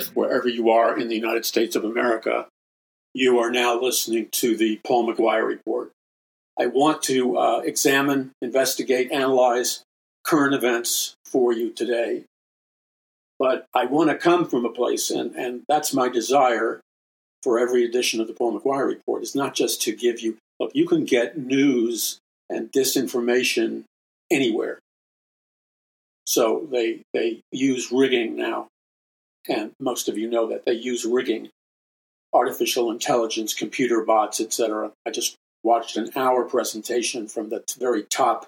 Earth, wherever you are in the United States of America. You are now listening to the Paul McGuire Report. I want to uh, examine, investigate, analyze current events for you today. But I want to come from a place, and, and that's my desire for every edition of the Paul McGuire Report, is not just to give you, look, you can get news and disinformation anywhere. So they, they use rigging now. And most of you know that they use rigging, artificial intelligence, computer bots, etc. I just watched an hour presentation from the very top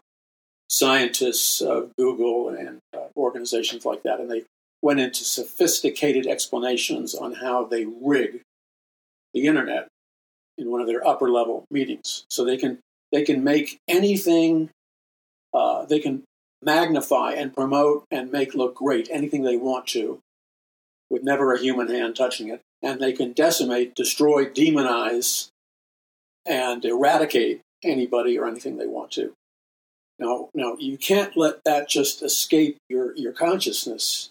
scientists of Google and uh, organizations like that, and they went into sophisticated explanations on how they rig the internet in one of their upper level meetings. So they can they can make anything uh, they can magnify and promote and make look great anything they want to with never a human hand touching it and they can decimate destroy demonize and eradicate anybody or anything they want to now, now you can't let that just escape your, your consciousness.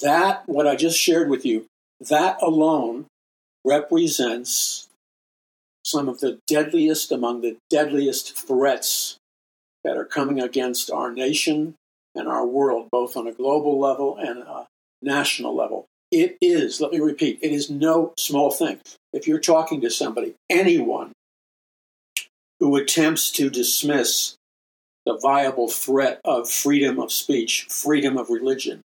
That, what I just shared with you, that alone represents some of the deadliest among the deadliest threats that are coming against our nation and our world, both on a global level and a national level. It is, let me repeat, it is no small thing. If you're talking to somebody, anyone who attempts to dismiss the viable threat of freedom of speech, freedom of religion,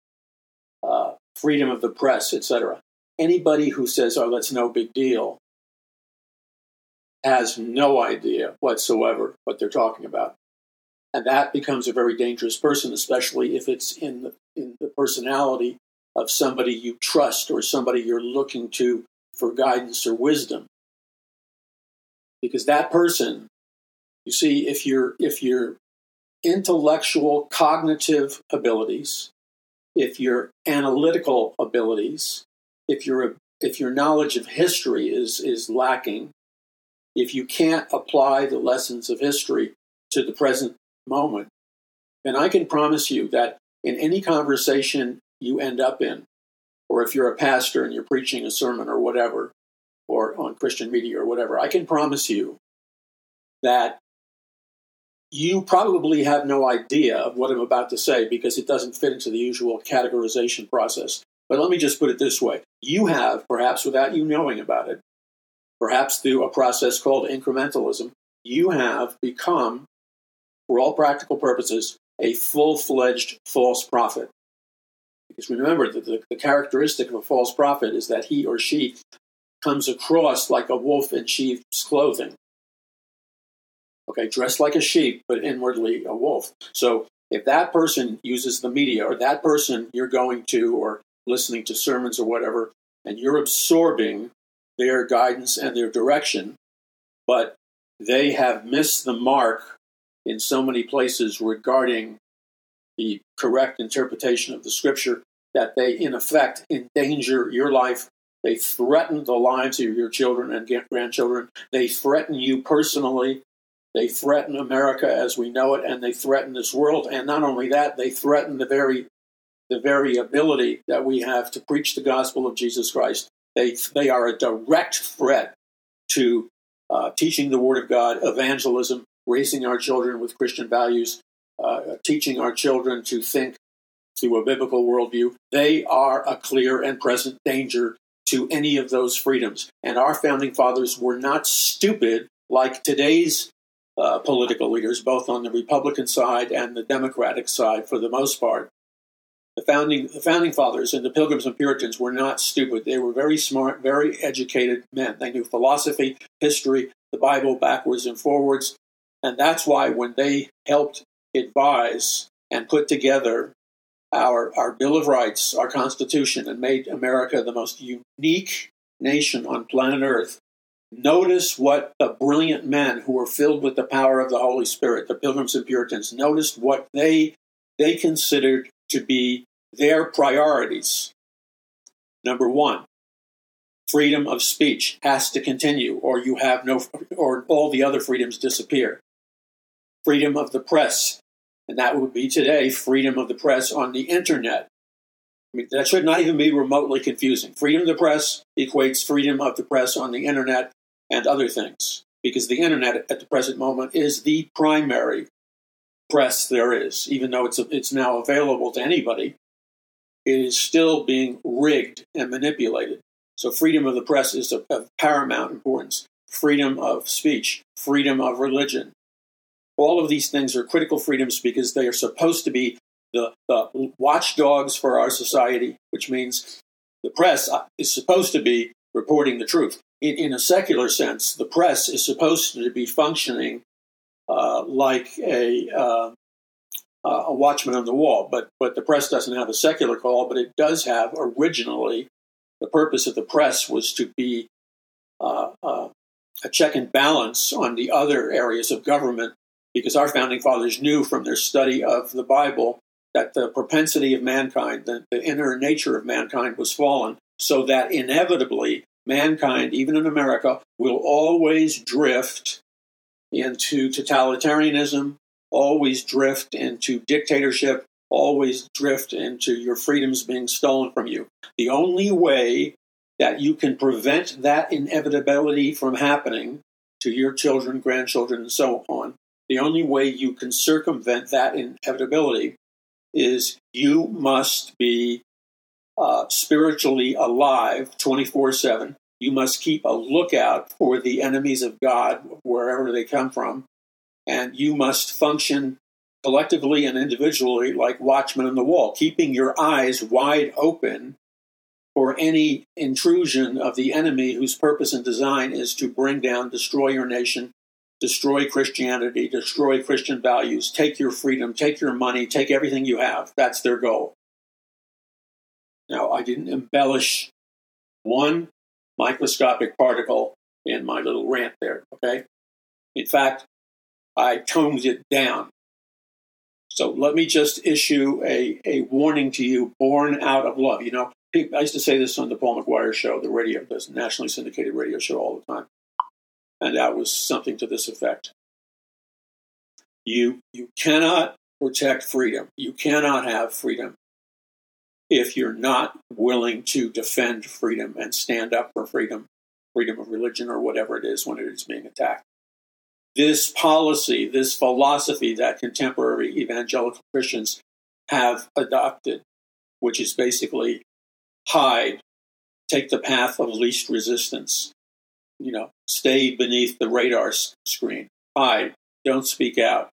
uh, freedom of the press, etc. Anybody who says, oh, that's no big deal, has no idea whatsoever what they're talking about. And that becomes a very dangerous person, especially if it's in the, in the personality of somebody you trust or somebody you're looking to for guidance or wisdom. Because that person, you see, if you're if you're intellectual cognitive abilities, if your analytical abilities, if your if your knowledge of history is is lacking, if you can't apply the lessons of history to the present moment, then I can promise you that in any conversation you end up in, or if you're a pastor and you're preaching a sermon or whatever, or on Christian media or whatever, I can promise you that you probably have no idea of what I'm about to say because it doesn't fit into the usual categorization process. But let me just put it this way you have, perhaps without you knowing about it, perhaps through a process called incrementalism, you have become, for all practical purposes, a full fledged false prophet. Because remember, that the, the characteristic of a false prophet is that he or she comes across like a wolf in sheep's clothing okay, dressed like a sheep, but inwardly a wolf. So if that person uses the media or that person you're going to or listening to sermons or whatever, and you're absorbing their guidance and their direction, but they have missed the mark in so many places regarding the correct interpretation of the scripture that they, in effect, endanger your life. They threaten the lives of your children and grandchildren. They threaten you personally. They threaten America as we know it, and they threaten this world. And not only that, they threaten the very the very ability that we have to preach the gospel of Jesus Christ. They they are a direct threat to uh, teaching the Word of God, evangelism, raising our children with Christian values, uh, teaching our children to think through a biblical worldview. They are a clear and present danger to any of those freedoms. And our founding fathers were not stupid like today's uh, political leaders, both on the Republican side and the Democratic side, for the most part. The founding, the founding fathers and the Pilgrims and Puritans were not stupid. They were very smart, very educated men. They knew philosophy, history, the Bible backwards and forwards. And that's why when they helped advise and put together our, our Bill of Rights, our Constitution, and made America the most unique nation on planet Earth, Notice what the brilliant men who were filled with the power of the Holy Spirit, the Pilgrims and Puritans, noticed what they they considered to be their priorities. Number one, freedom of speech has to continue, or you have no, or all the other freedoms disappear. Freedom of the press, and that would be today freedom of the press on the internet. I mean, that should not even be remotely confusing. Freedom of the press equates freedom of the press on the internet and other things, because the internet at the present moment is the primary press there is, even though it's, it's now available to anybody. It is still being rigged and manipulated. So, freedom of the press is of, of paramount importance. Freedom of speech, freedom of religion. All of these things are critical freedoms because they are supposed to be the, the watchdogs for our society, which means the press uh, is supposed to be reporting the truth. In, in a secular sense, the press is supposed to be functioning uh, like a uh, a watchman on the wall. But but the press doesn't have a secular call, but it does have originally the purpose of the press was to be uh, uh, a check and balance on the other areas of government, because our founding fathers knew from their study of the Bible that the propensity of mankind, the, the inner nature of mankind, was fallen, so that inevitably mankind, even in America, will always drift into totalitarianism, always drift into dictatorship, always drift into your freedoms being stolen from you. The only way that you can prevent that inevitability from happening to your children, grandchildren, and so on, the only way you can circumvent that inevitability is you must be uh, spiritually alive 24 7. You must keep a lookout for the enemies of God wherever they come from. And you must function collectively and individually like watchmen on the wall, keeping your eyes wide open for any intrusion of the enemy whose purpose and design is to bring down, destroy your nation, destroy Christianity, destroy Christian values, take your freedom, take your money, take everything you have. That's their goal. Now, I didn't embellish one microscopic particle in my little rant there, okay? In fact, I toned it down. So let me just issue a, a warning to you born out of love. You know, I used to say this on the Paul McGuire show, the radio, the nationally syndicated radio show all the time. And that was something to this effect. You, you cannot protect freedom. You cannot have freedom if you're not willing to defend freedom and stand up for freedom, freedom of religion or whatever it is when it is being attacked. This policy, this philosophy that contemporary evangelical Christians have adopted, which is basically hide, take the path of least resistance, you know, stay beneath the radar screen, hide, don't speak out.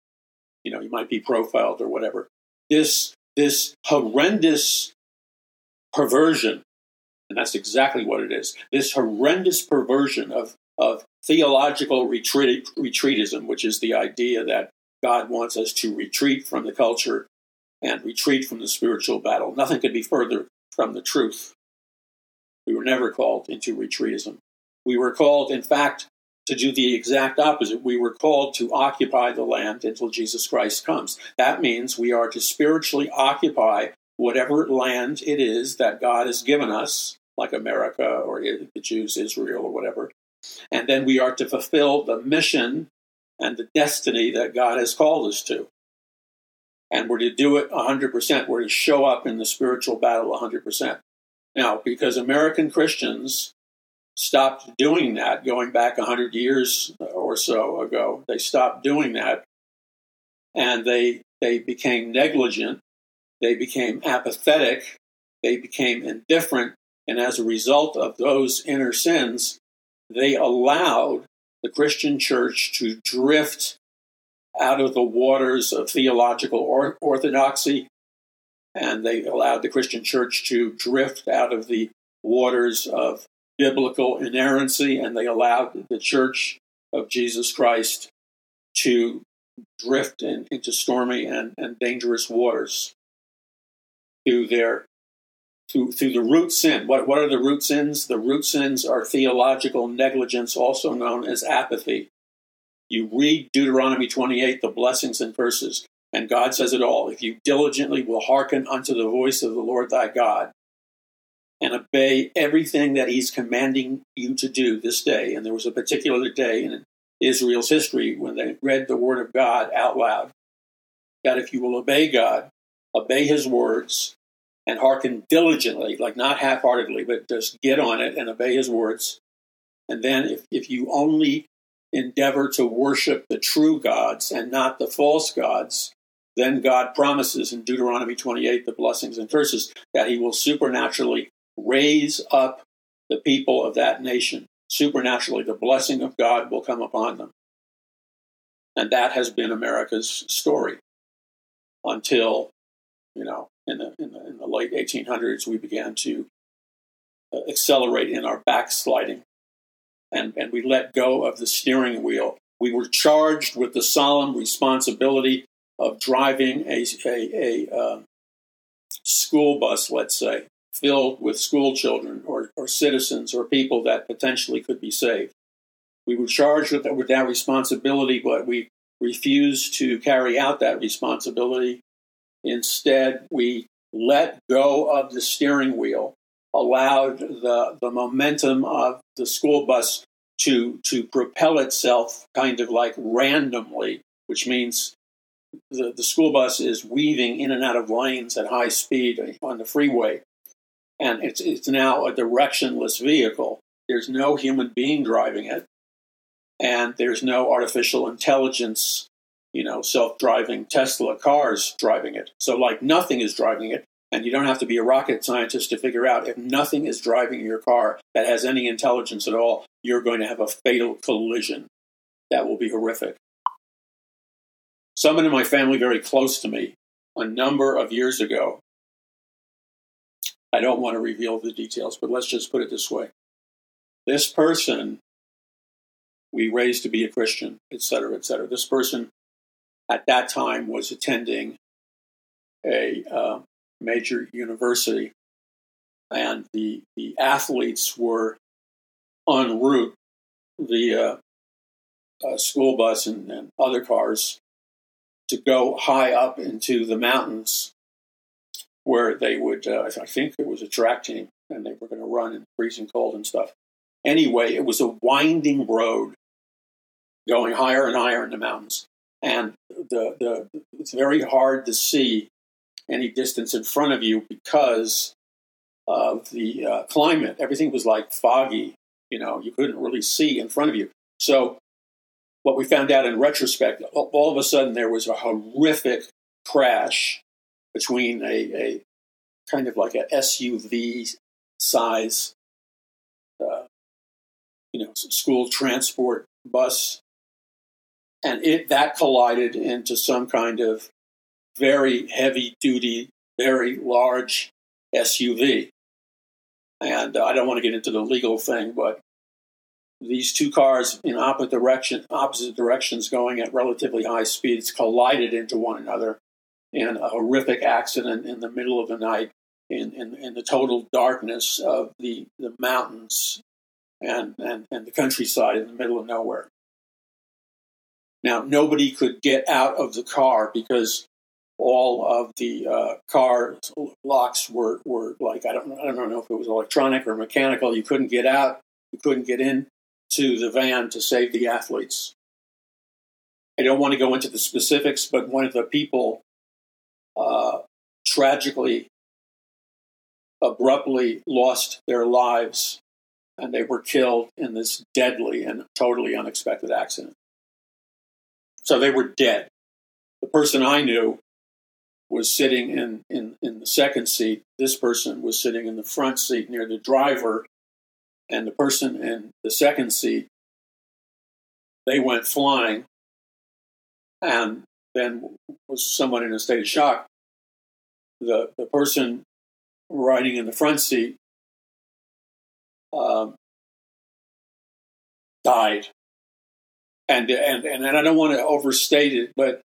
You know, you might be profiled or whatever. This this horrendous perversion, and that's exactly what it is. This horrendous perversion of of theological retreat, retreatism, which is the idea that God wants us to retreat from the culture and retreat from the spiritual battle. Nothing could be further from the truth. We were never called into retreatism. We were called, in fact, to do the exact opposite. We were called to occupy the land until Jesus Christ comes. That means we are to spiritually occupy whatever land it is that God has given us, like America or the Jews, Israel, or whatever. And then we are to fulfill the mission and the destiny that God has called us to. And we're to do it 100%. We're to show up in the spiritual battle 100%. Now, because American Christians stopped doing that going back 100 years or so ago. They stopped doing that. And they, they became negligent, they became apathetic, they became indifferent, and as a result of those inner sins, they allowed the Christian church to drift out of the waters of theological or- orthodoxy, and they allowed the Christian church to drift out of the waters of biblical inerrancy, and they allowed the Church of Jesus Christ to drift in, into stormy and, and dangerous waters through their through, through the root sin. What, what are the root sins? The root sins are theological negligence, also known as apathy. You read Deuteronomy 28, the blessings and curses, and God says it all. If you diligently will hearken unto the voice of the Lord thy God, and obey everything that he's commanding you to do this day. And there was a particular day in Israel's history when they read the word of God out loud. That if you will obey God, obey his words, and hearken diligently, like not half heartedly, but just get on it and obey his words. And then if, if you only endeavor to worship the true gods and not the false gods, then God promises in Deuteronomy 28 the blessings and curses that he will supernaturally raise up the people of that nation. Supernaturally, the blessing of God will come upon them. And that has been America's story until, you know, in the, in the, in the late 1800s, we began to uh, accelerate in our backsliding and, and we let go of the steering wheel. We were charged with the solemn responsibility of driving a, a, a uh, school bus, let's say, filled with school children or, or citizens or people that potentially could be saved. We were charged with, with that responsibility, but we refused to carry out that responsibility. Instead, we let go of the steering wheel, allowed the, the momentum of the school bus to, to propel itself kind of like randomly, which means the, the school bus is weaving in and out of lanes at high speed on the freeway. And it's, it's now a directionless vehicle. There's no human being driving it. And there's no artificial intelligence, you know, self driving Tesla cars driving it. So, like, nothing is driving it. And you don't have to be a rocket scientist to figure out if nothing is driving your car that has any intelligence at all, you're going to have a fatal collision. That will be horrific. Someone in my family very close to me a number of years ago, I don't want to reveal the details, but let's just put it this way. This person we raised to be a Christian, et cetera, et cetera. This person at that time was attending a uh, major university, and the the athletes were en route via a school bus and, and other cars to go high up into the mountains where they would, uh, I think it was a track team, and they were going to run in freezing cold and stuff. Anyway, it was a winding road going higher and higher in the mountains. And the, the, it's very hard to see any distance in front of you because of the uh, climate. Everything was like foggy. You know, you couldn't really see in front of you. So, what we found out in retrospect, all of a sudden there was a horrific crash between a, a kind of like a SUV size, uh, you know, school transport bus, and it that collided into some kind of very heavy duty, very large SUV. And uh, I don't want to get into the legal thing, but these two cars in opposite direction, opposite directions, going at relatively high speeds, collided into one another in a horrific accident in the middle of the night, in, in, in the total darkness of the, the mountains and, and, and the countryside in the middle of nowhere. Now, nobody could get out of the car because all of the uh, car locks were, were like I don't I don't know if it was electronic or mechanical. You couldn't get out. You couldn't get in to the van to save the athletes. I don't want to go into the specifics, but one of the people uh, tragically, abruptly lost their lives, and they were killed in this deadly and totally unexpected accident. So they were dead. The person I knew was sitting in, in, in the second seat. This person was sitting in the front seat near the driver. And the person in the second seat, they went flying and then was somewhat in a state of shock. The, the person riding in the front seat um, died. And, and, and I don't want to overstate it, but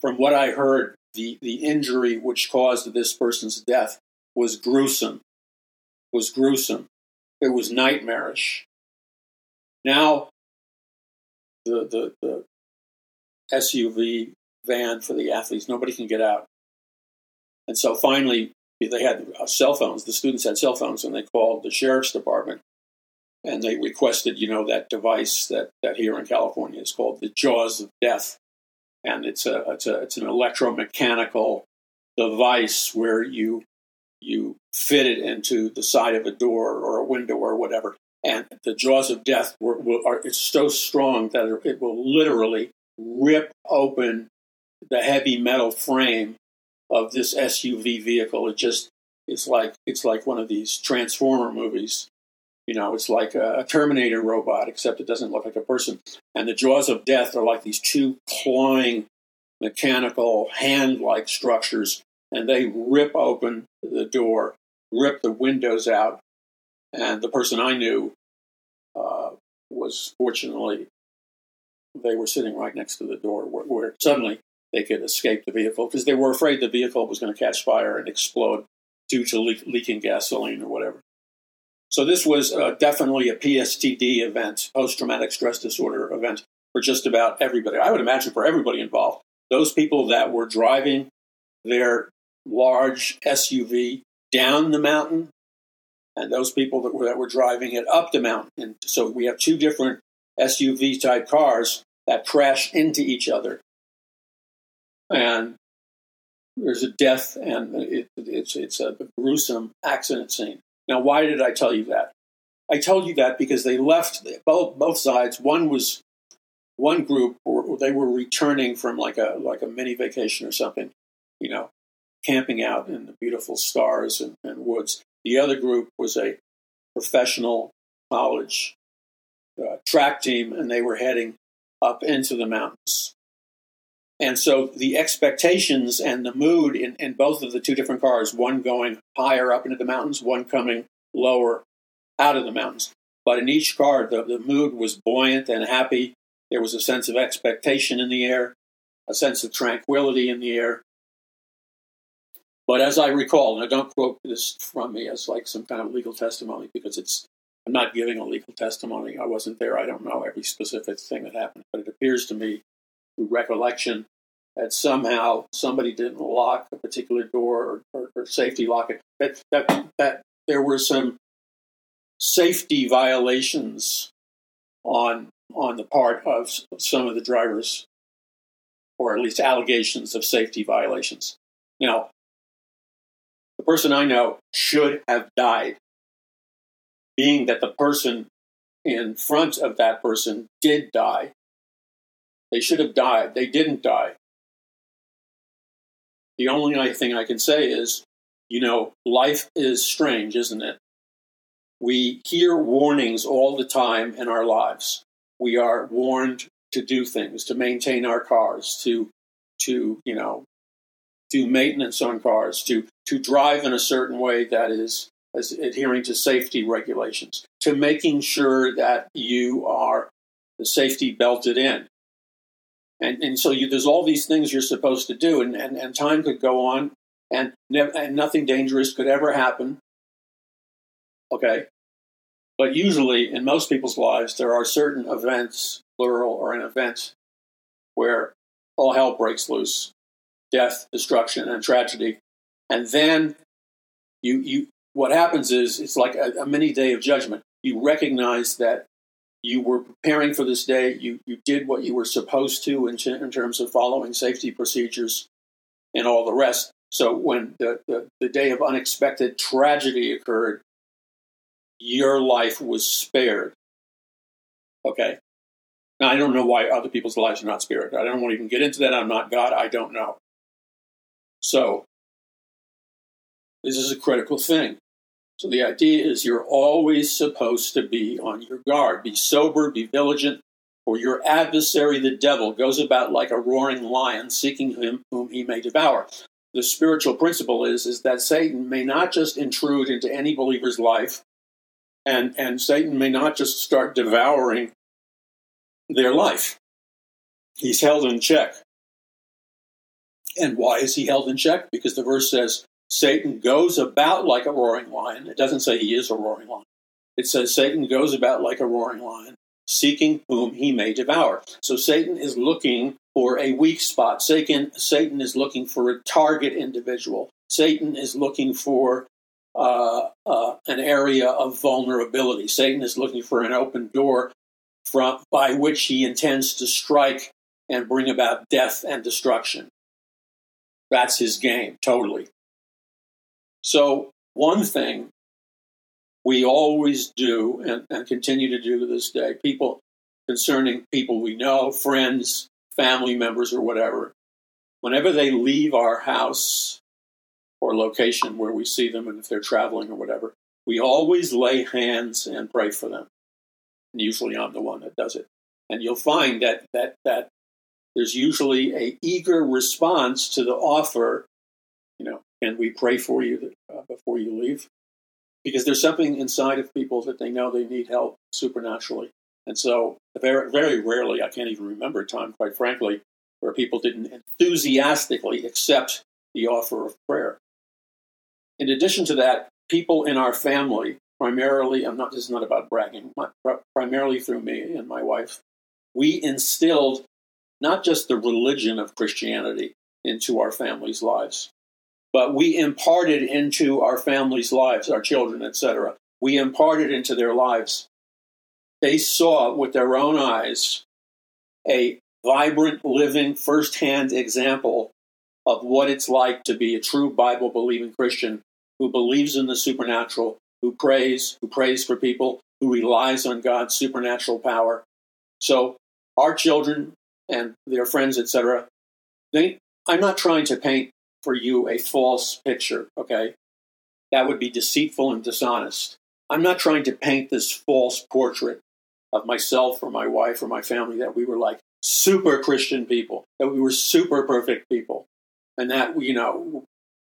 from what I heard, the, the injury which caused this person's death was gruesome, was gruesome. It was nightmarish. Now, the, the, the SUV van for the athletes, nobody can get out. And so finally, they had uh, cell phones. The students had cell phones, and they called the sheriff's department and they requested, you know, that device that, that here in California is called the jaws of death and it's a it's a it's an electromechanical device where you you fit it into the side of a door or a window or whatever, and the jaws of death were, were, are it's so strong that it will literally rip open the heavy metal frame of this SUV vehicle. It just it's like it's like one of these Transformer movies. You know, it's like a, a Terminator robot, except it doesn't look like a person. And the jaws of death are like these two clawing mechanical hand-like structures, and they rip open the door, rip the windows out. And the person I knew uh, was fortunately they were sitting right next to the door, where, where suddenly they could escape the vehicle because they were afraid the vehicle was going to catch fire and explode due to le- leaking gasoline or whatever. So this was uh, definitely a PSTD event, post-traumatic stress disorder event for just about everybody. I would imagine for everybody involved. Those people that were driving their large SUV down the mountain, and those people that were, that were driving it up the mountain. And so we have two different SUV type cars that crash into each other and there's a death, and it, it's it's a gruesome accident scene. Now, why did I tell you that? I told you that because they left both both sides. One was one group, or they were returning from like a like a mini vacation or something, you know, camping out in the beautiful stars and, and woods. The other group was a professional college uh, track team, and they were heading up into the mountains and so the expectations and the mood in, in both of the two different cars, one going higher up into the mountains, one coming lower out of the mountains. But in each car, the, the mood was buoyant and happy. There was a sense of expectation in the air, a sense of tranquility in the air. But as I recall, now don't quote this from me as like some kind of legal testimony because it's I'm not giving a legal testimony. I wasn't there. I don't know every specific thing that happened. But it appears to me, recollection, that somehow somebody didn't lock a particular door or, or, or safety lock it. That, that, that there were some safety violations on on the part of some of the drivers, or at least allegations of safety violations. Now, the person I know should have died, being that the person in front of that person did die. They should have died. They didn't die. The only thing I can say is, you know, life is strange, isn't it? We hear warnings all the time in our lives. We are warned to do things, to maintain our cars, to, to you know, do maintenance on cars, to, to drive in a certain way that is, is adhering to safety regulations, to making sure that you are the safety belted in, and, and so you, there's all these things you're supposed to do, and, and, and time could go on, and, and nothing dangerous could ever happen. Okay? But usually, in most people's lives, there are certain events, plural or an event, where all hell breaks loose death, destruction, and tragedy. And then you, you, what happens is it's like a, a mini day of judgment. You recognize that you were preparing for this day. You, you did what you were supposed to in, in terms of following safety procedures and all the rest. So when the, the, the day of unexpected tragedy occurred, your life was spared. Okay. Now, I don't know why other people's lives are not spared. I don't want to even get into that. I'm not God. I don't know. So, this is a critical thing. So the idea is you're always supposed to be on your guard. Be sober, be vigilant, for your adversary, the devil, goes about like a roaring lion, seeking him whom he may devour. The spiritual principle is, is that Satan may not just intrude into any believer's life, and, and Satan may not just start devouring their life. He's held in check. And why is he held in check? Because the verse says, Satan goes about like a roaring lion. It doesn't say he is a roaring lion. It says Satan goes about like a roaring lion, seeking whom he may devour. So Satan is looking for a weak spot. Satan, Satan is looking for a target individual. Satan is looking for uh, uh, an area of vulnerability. Satan is looking for an open door from, by which he intends to strike and bring about death and destruction. That's his game, totally. So one thing we always do and, and continue to do to this day, people concerning people we know, friends, family members, or whatever, whenever they leave our house or location where we see them, and if they're traveling or whatever, we always lay hands and pray for them. And usually I'm the one that does it. And you'll find that that that there's usually a eager response to the offer. You know, can we pray for you uh, before you leave? Because there's something inside of people that they know they need help supernaturally. And so, very, very rarely, I can't even remember a time, quite frankly, where people didn't enthusiastically accept the offer of prayer. In addition to that, people in our family, primarily, I'm not, this is not about bragging, primarily through me and my wife, we instilled not just the religion of Christianity into our families' lives, but we imparted into our families' lives, our children, etc. We imparted into their lives. They saw with their own eyes a vibrant, living, firsthand example of what it's like to be a true Bible believing Christian who believes in the supernatural, who prays, who prays for people, who relies on God's supernatural power. So our children and their friends, etc. They, I'm not trying to paint for you a false picture, okay? That would be deceitful and dishonest. I'm not trying to paint this false portrait of myself or my wife or my family that we were like super Christian people, that we were super perfect people, and that, you know,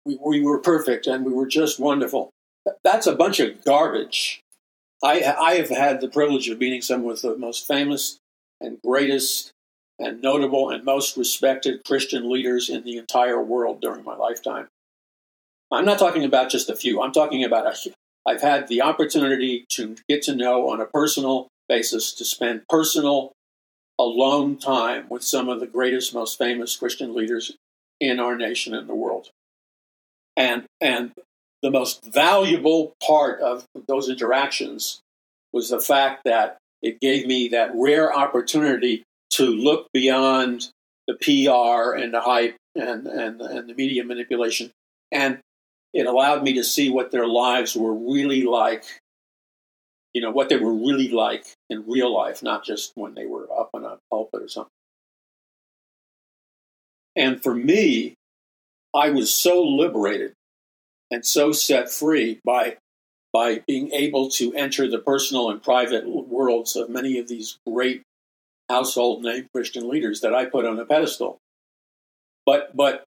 we, we were perfect and we were just wonderful. That's a bunch of garbage. I, I have had the privilege of meeting some of the most famous and greatest and notable and most respected Christian leaders in the entire world during my lifetime. I'm not talking about just a few. I'm talking about a, I've had the opportunity to get to know on a personal basis, to spend personal, alone time with some of the greatest, most famous Christian leaders in our nation and the world. And, and the most valuable part of those interactions was the fact that it gave me that rare opportunity to look beyond the PR and the hype and, and, and the media manipulation. And it allowed me to see what their lives were really like, you know, what they were really like in real life, not just when they were up on a pulpit or something. And for me, I was so liberated and so set free by by being able to enter the personal and private worlds of many of these great household name Christian leaders that I put on a pedestal. But but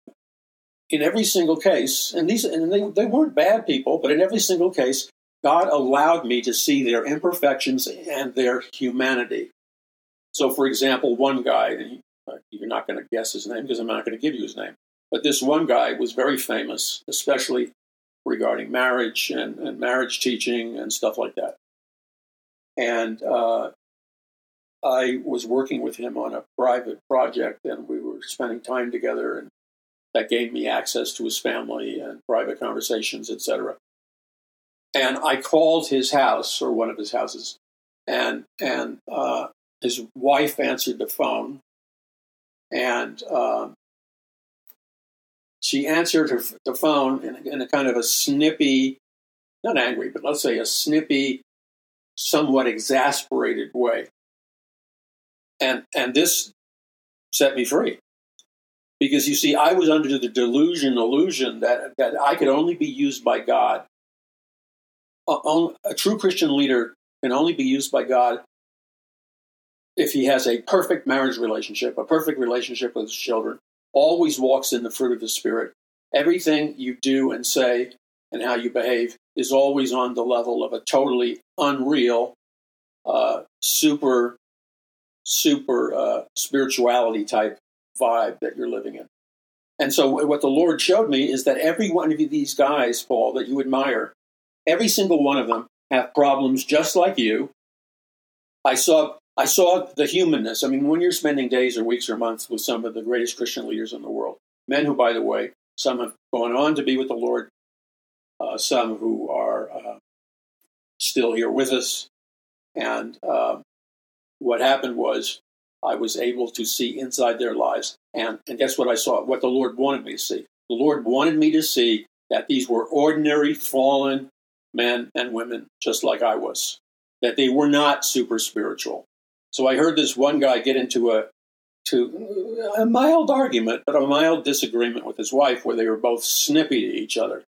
in every single case, and these and they, they weren't bad people, but in every single case, God allowed me to see their imperfections and their humanity. So, for example, one guy, you're not going to guess his name because I'm not going to give you his name, but this one guy was very famous, especially regarding marriage and, and marriage teaching and stuff like that. And uh, I was working with him on a private project, and we were spending time together, and that gave me access to his family and private conversations, etc. And I called his house or one of his houses, and and uh, his wife answered the phone, and uh, she answered her, the phone in, in a kind of a snippy, not angry, but let's say a snippy, somewhat exasperated way and and this set me free. Because you see i was under the delusion illusion that that i could only be used by god. A, a true christian leader can only be used by god if he has a perfect marriage relationship a perfect relationship with his children always walks in the fruit of the spirit. Everything you do and say and how you behave is always on the level of a totally unreal uh, super super uh, spirituality type vibe that you're living in. And so, what the Lord showed me is that every one of these guys, Paul, that you admire, every single one of them have problems just like you. I saw, I saw the humanness. I mean, when you're spending days or weeks or months with some of the greatest Christian leaders in the world, men who, by the way, some have gone on to be with the Lord, uh, some who are uh, still here with us, and um, what happened was I was able to see inside their lives. And, and guess what I saw? What the Lord wanted me to see. The Lord wanted me to see that these were ordinary, fallen men and women, just like I was, that they were not super spiritual. So I heard this one guy get into a to a mild argument, but a mild disagreement with his wife where they were both snippy to each other.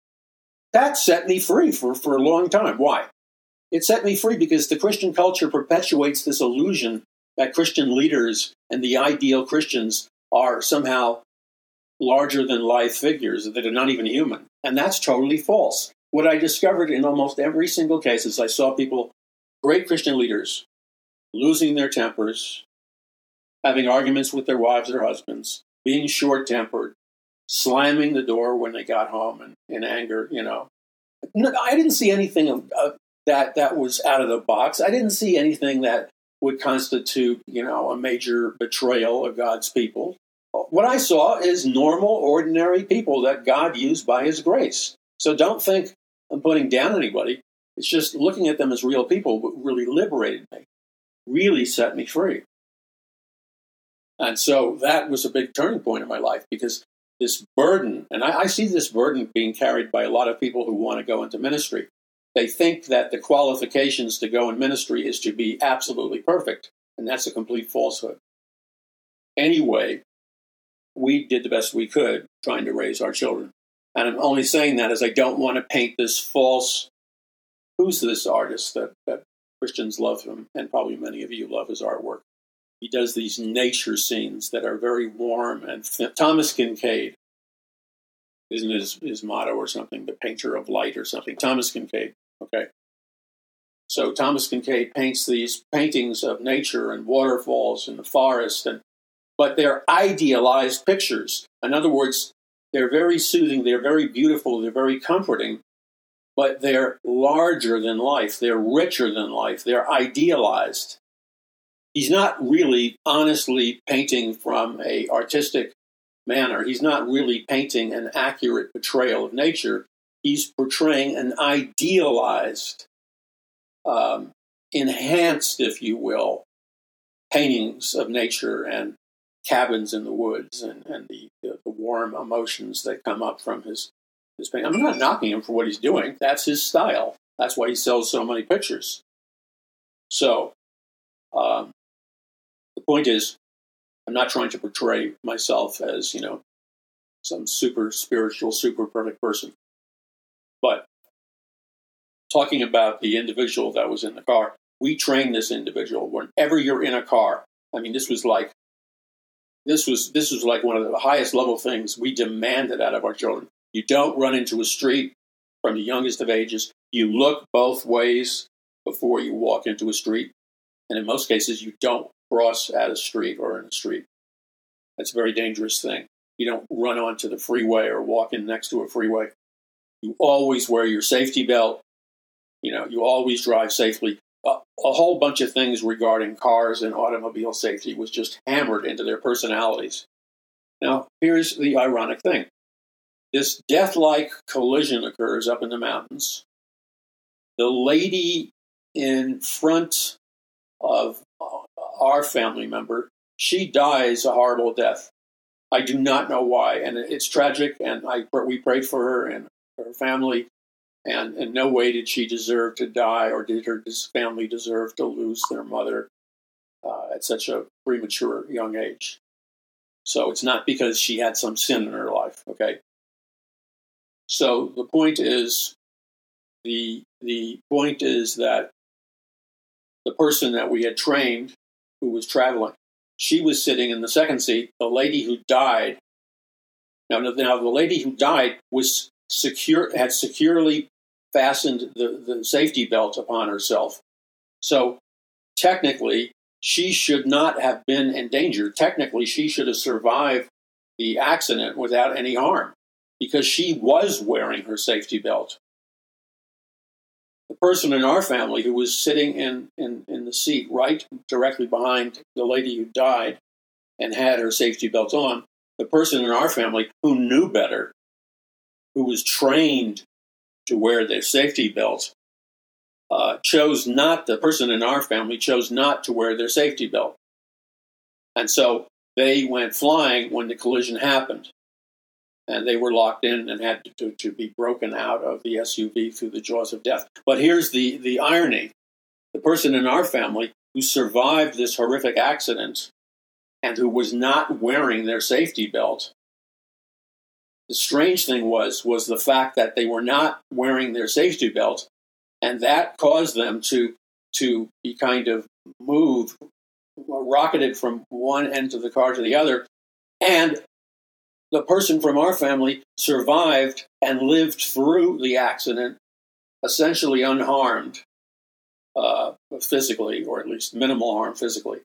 That set me free for, for a long time. Why? It set me free because the Christian culture perpetuates this illusion that Christian leaders and the ideal Christians are somehow larger than life figures, that are not even human. And that's totally false. What I discovered in almost every single case is I saw people, great Christian leaders, losing their tempers, having arguments with their wives or husbands, being short tempered, slamming the door when they got home and in anger, you know. I didn't see anything of, of that that was out of the box. I didn't see anything that would constitute, you know, a major betrayal of God's people. What I saw is normal, ordinary people that God used by His grace. So don't think I'm putting down anybody. It's just looking at them as real people really liberated me, really set me free. And so that was a big turning point in my life because this burden, and I, I, see this burden being carried by a lot of people who want to go into ministry. They think that the qualifications to go in ministry is to be absolutely perfect, and that's a complete falsehood. Anyway, we did the best we could trying to raise our children. And I'm only saying that as I don't want to paint this false who's this artist that, that Christians love him, and probably many of you love his artwork. He does these nature scenes that are very warm and th- Thomas Kinkade isn't his, his motto or something, the painter of light or something. Thomas Kinkade, okay. So Thomas Kinkade paints these paintings of nature and waterfalls and the forest, and but they're idealized pictures. In other words, they're very soothing, they're very beautiful, they're very comforting, but they're larger than life, they're richer than life, they're idealized he's not really honestly painting from a artistic manner. He's not really painting an accurate portrayal of nature. He's portraying an idealized, um, enhanced, if you will, paintings of nature and cabins in the woods and, and the, the, the warm emotions that come up from his, his painting. I'm not knocking him for what he's doing. That's his style. That's why he sells so many pictures. So, um, the point is, I'm not trying to portray myself as, you know, some super spiritual, super perfect person. But talking about the individual that was in the car, we train this individual whenever you're in a car. I mean, this was like this was this was like one of the highest level things we demanded out of our children. You don't run into a street from the youngest of ages. You look both ways before you walk into a street. And in most cases, you don't cross at a street or in a street. That's a very dangerous thing. You don't run onto the freeway or walk in next to a freeway. You always wear your safety belt. You know, you always drive safely. A, a whole bunch of things regarding cars and automobile safety was just hammered into their personalities. Now, here's the ironic thing this death like collision occurs up in the mountains. The lady in front of uh, our family member. She dies a horrible death. I do not know why, and it's tragic. And I we prayed for her and her family, and in no way did she deserve to die, or did her family deserve to lose their mother uh, at such a premature young age. So it's not because she had some sin in her life. Okay. So the point is, the the point is that the person that we had trained who was traveling. She was sitting in the second seat. The lady who died. Now, now the lady who died was secure, had securely fastened the, the safety belt upon herself. So technically, she should not have been in danger. Technically, she should have survived the accident without any harm because she was wearing her safety belt the person in our family who was sitting in, in, in the seat right directly behind the lady who died and had her safety belt on, the person in our family who knew better, who was trained to wear their safety belt, uh, chose not, the person in our family chose not to wear their safety belt. And so they went flying when the collision happened. and they were locked in and had to, to be broken out of the SUV through the jaws of death. But here's the, the irony the person in our family who survived this horrific accident and who was not wearing their safety belt. The strange thing was was the fact that they were not wearing their safety belt, and that caused them to to be kind of moved, rocketed from one end of the car to the other, and the person from our family survived and lived through the accident essentially unharmed uh, physically, or at least minimal harm physically.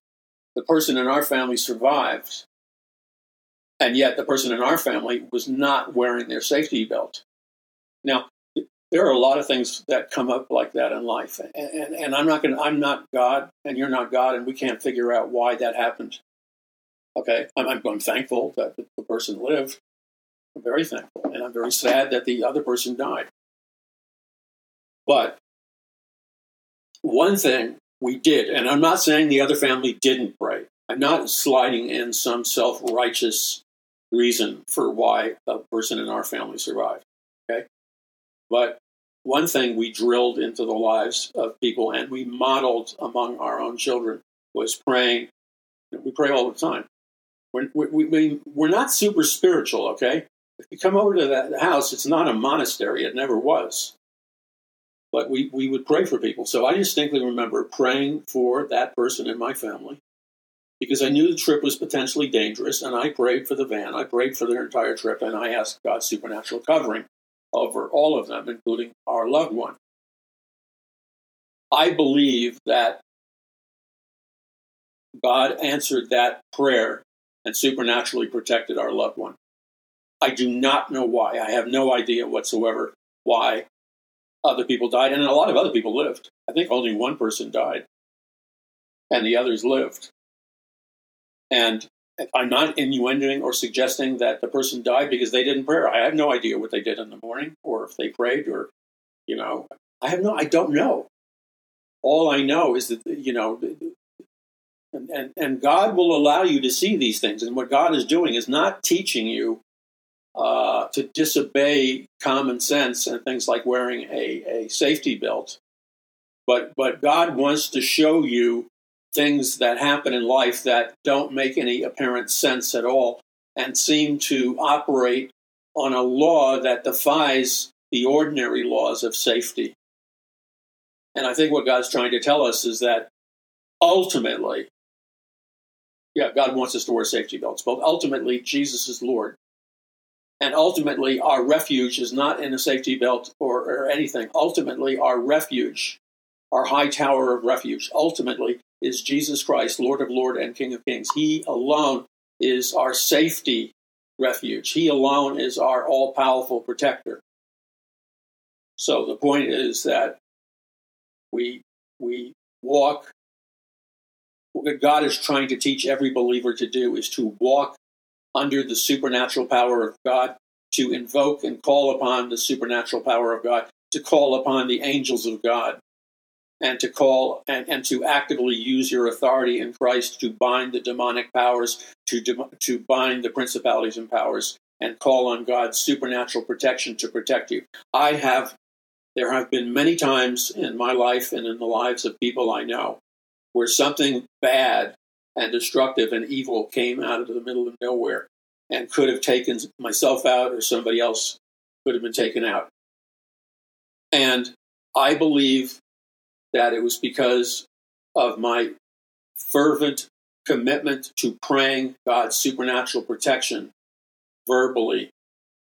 The person in our family survived, and yet the person in our family was not wearing their safety belt. Now, there are a lot of things that come up like that in life, and, and, and I'm not going. I'm not God, and you're not God, and we can't figure out why that happened. Okay, I'm, I'm, I'm thankful that the person lived. I'm very thankful, and I'm very sad that the other person died. But one thing we did, and I'm not saying the other family didn't pray. I'm not sliding in some self righteous reason for why a person in our family survived. Okay? But one thing we drilled into the lives of people and we modeled among our own children was praying. We pray all the time. We're, we, we, we're not super spiritual, okay? If you come over to that house, it's not a monastery. It never was. But we, we would pray for people. So I distinctly remember praying for that person in my family because I knew the trip was potentially dangerous, and I prayed for the van. I prayed for their entire trip, and I asked God's supernatural covering over all of them, including our loved one. I believe that God answered that prayer and supernaturally protected our loved one. I do not know why. I have no idea whatsoever why other people died, and a lot of other people lived. I think only one person died, and the others lived. And I'm not innuendoing or suggesting that the person died because they didn't pray. I have no idea what they did in the morning, or if they prayed, or you know, I have no. I don't know. All I know is that you know and, and, and God will allow you to see these things. And what God is doing is not teaching you uh, to disobey common sense and things like wearing a, a safety belt. But, but God wants to show you things that happen in life that don't make any apparent sense at all and seem to operate on a law that defies the ordinary laws of safety. And I think what God's trying to tell us is that ultimately, yeah, God wants us to wear safety belts, but ultimately, Jesus is Lord. And ultimately, our refuge is not in a safety belt or, or anything. Ultimately, our refuge, our high tower of refuge, ultimately is Jesus Christ, Lord of Lords and King of Kings. He alone is our safety refuge. He alone is our all powerful protector. So the point is that we we walk what God is trying to teach every believer to do is to walk under the supernatural power of God, to invoke and call upon the supernatural power of God, to call upon the angels of God, and to call and, and to actively use your authority in Christ to bind the demonic powers, to, to bind the principalities and powers, and call on God's supernatural protection to protect you. I have, there have been many times in my life and in the lives of people I know where something bad and destructive and evil came out of the middle of nowhere and could have taken myself out or somebody else could have been taken out. And I believe that it was because of my fervent commitment to praying God's supernatural protection verbally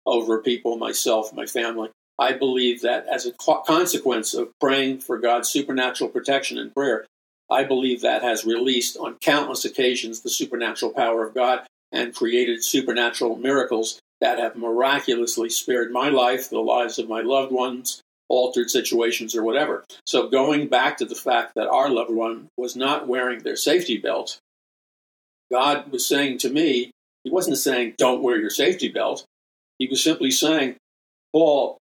over people, myself, my family. I believe that as a consequence of praying for God's supernatural protection in prayer, I believe that has released on countless occasions the supernatural power of God and created supernatural miracles that have miraculously spared my life, the lives of my loved ones, altered situations, or whatever. So, going back to the fact that our loved one was not wearing their safety belt, God was saying to me, He wasn't saying, don't wear your safety belt. He was simply saying, Paul,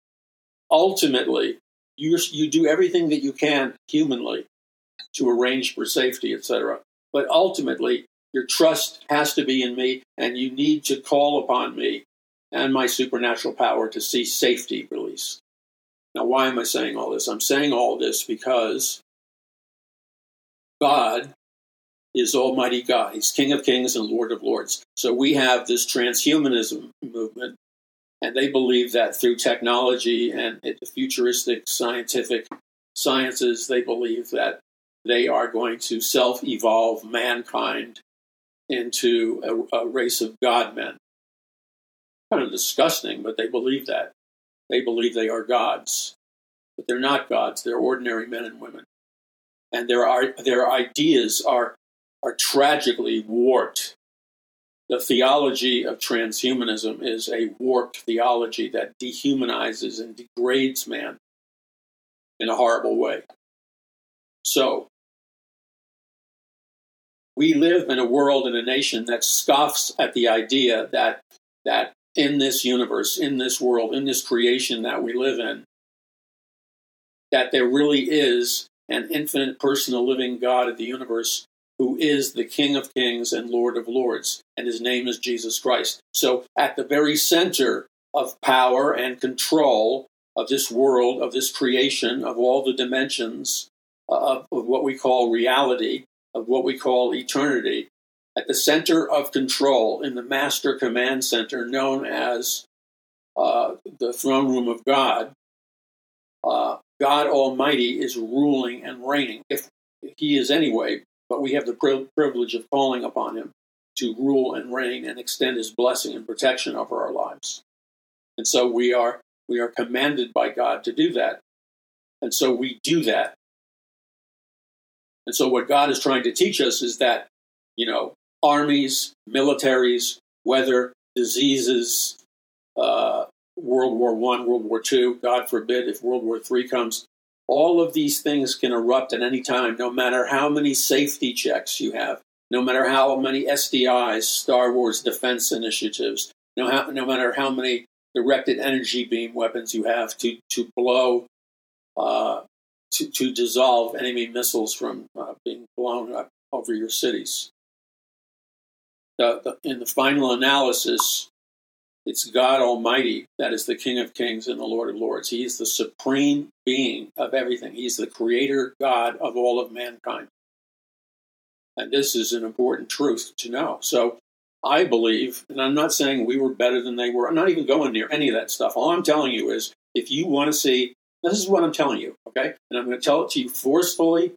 ultimately, you, you do everything that you can humanly to arrange for safety, etc. But ultimately, your trust has to be in me, and you need to call upon me and my supernatural power to see safety released. Now, why am I saying all this? I'm saying all this because God is Almighty God. He's King of Kings and Lord of Lords. So we have this transhumanism movement, and they believe that through technology and the futuristic scientific sciences, they believe that they are going to self evolve mankind into a, a race of God men. Kind of disgusting, but they believe that. They believe they are gods. But they're not gods, they're ordinary men and women. And their, their ideas are, are tragically warped. The theology of transhumanism is a warped theology that dehumanizes and degrades man in a horrible way. So, we live in a world and a nation that scoffs at the idea that that in this universe, in this world, in this creation that we live in, that there really is an infinite personal living God of the universe who is the King of Kings and Lord of Lords, and his name is Jesus Christ. So, at the very center of power and control of this world, of this creation, of all the dimensions uh, of, of what we call reality, of what we call eternity, at the center of control in the master command center known as uh, the throne room of God, uh, God Almighty is ruling and reigning. If He is anyway, but we have the privilege of calling upon Him to rule and reign and extend His blessing and protection over our lives. And so we are we are commanded by God to do that. And so we do that. And so what God is trying to teach us is that, you know, armies, militaries, weather, diseases, uh, World War One, World War Two, God forbid if World War Three comes, all of these things can erupt at any time, no matter how many safety checks you have, no matter how many SDIs, Star Wars defense initiatives, no, how, no matter how many directed energy beam weapons you have to, to blow, uh, to, to dissolve enemy missiles from uh, being blown up over your cities the, the, in the final analysis, it's God Almighty that is the King of Kings and the Lord of Lords. He is the supreme being of everything. He's the creator God of all of mankind. And this is an important truth to know. So I believe, and I'm not saying we were better than they were, I'm not even going near any of that stuff. All I'm telling you is if you want to see, this is what I'm telling you, okay? And I'm going to tell it to you forcefully,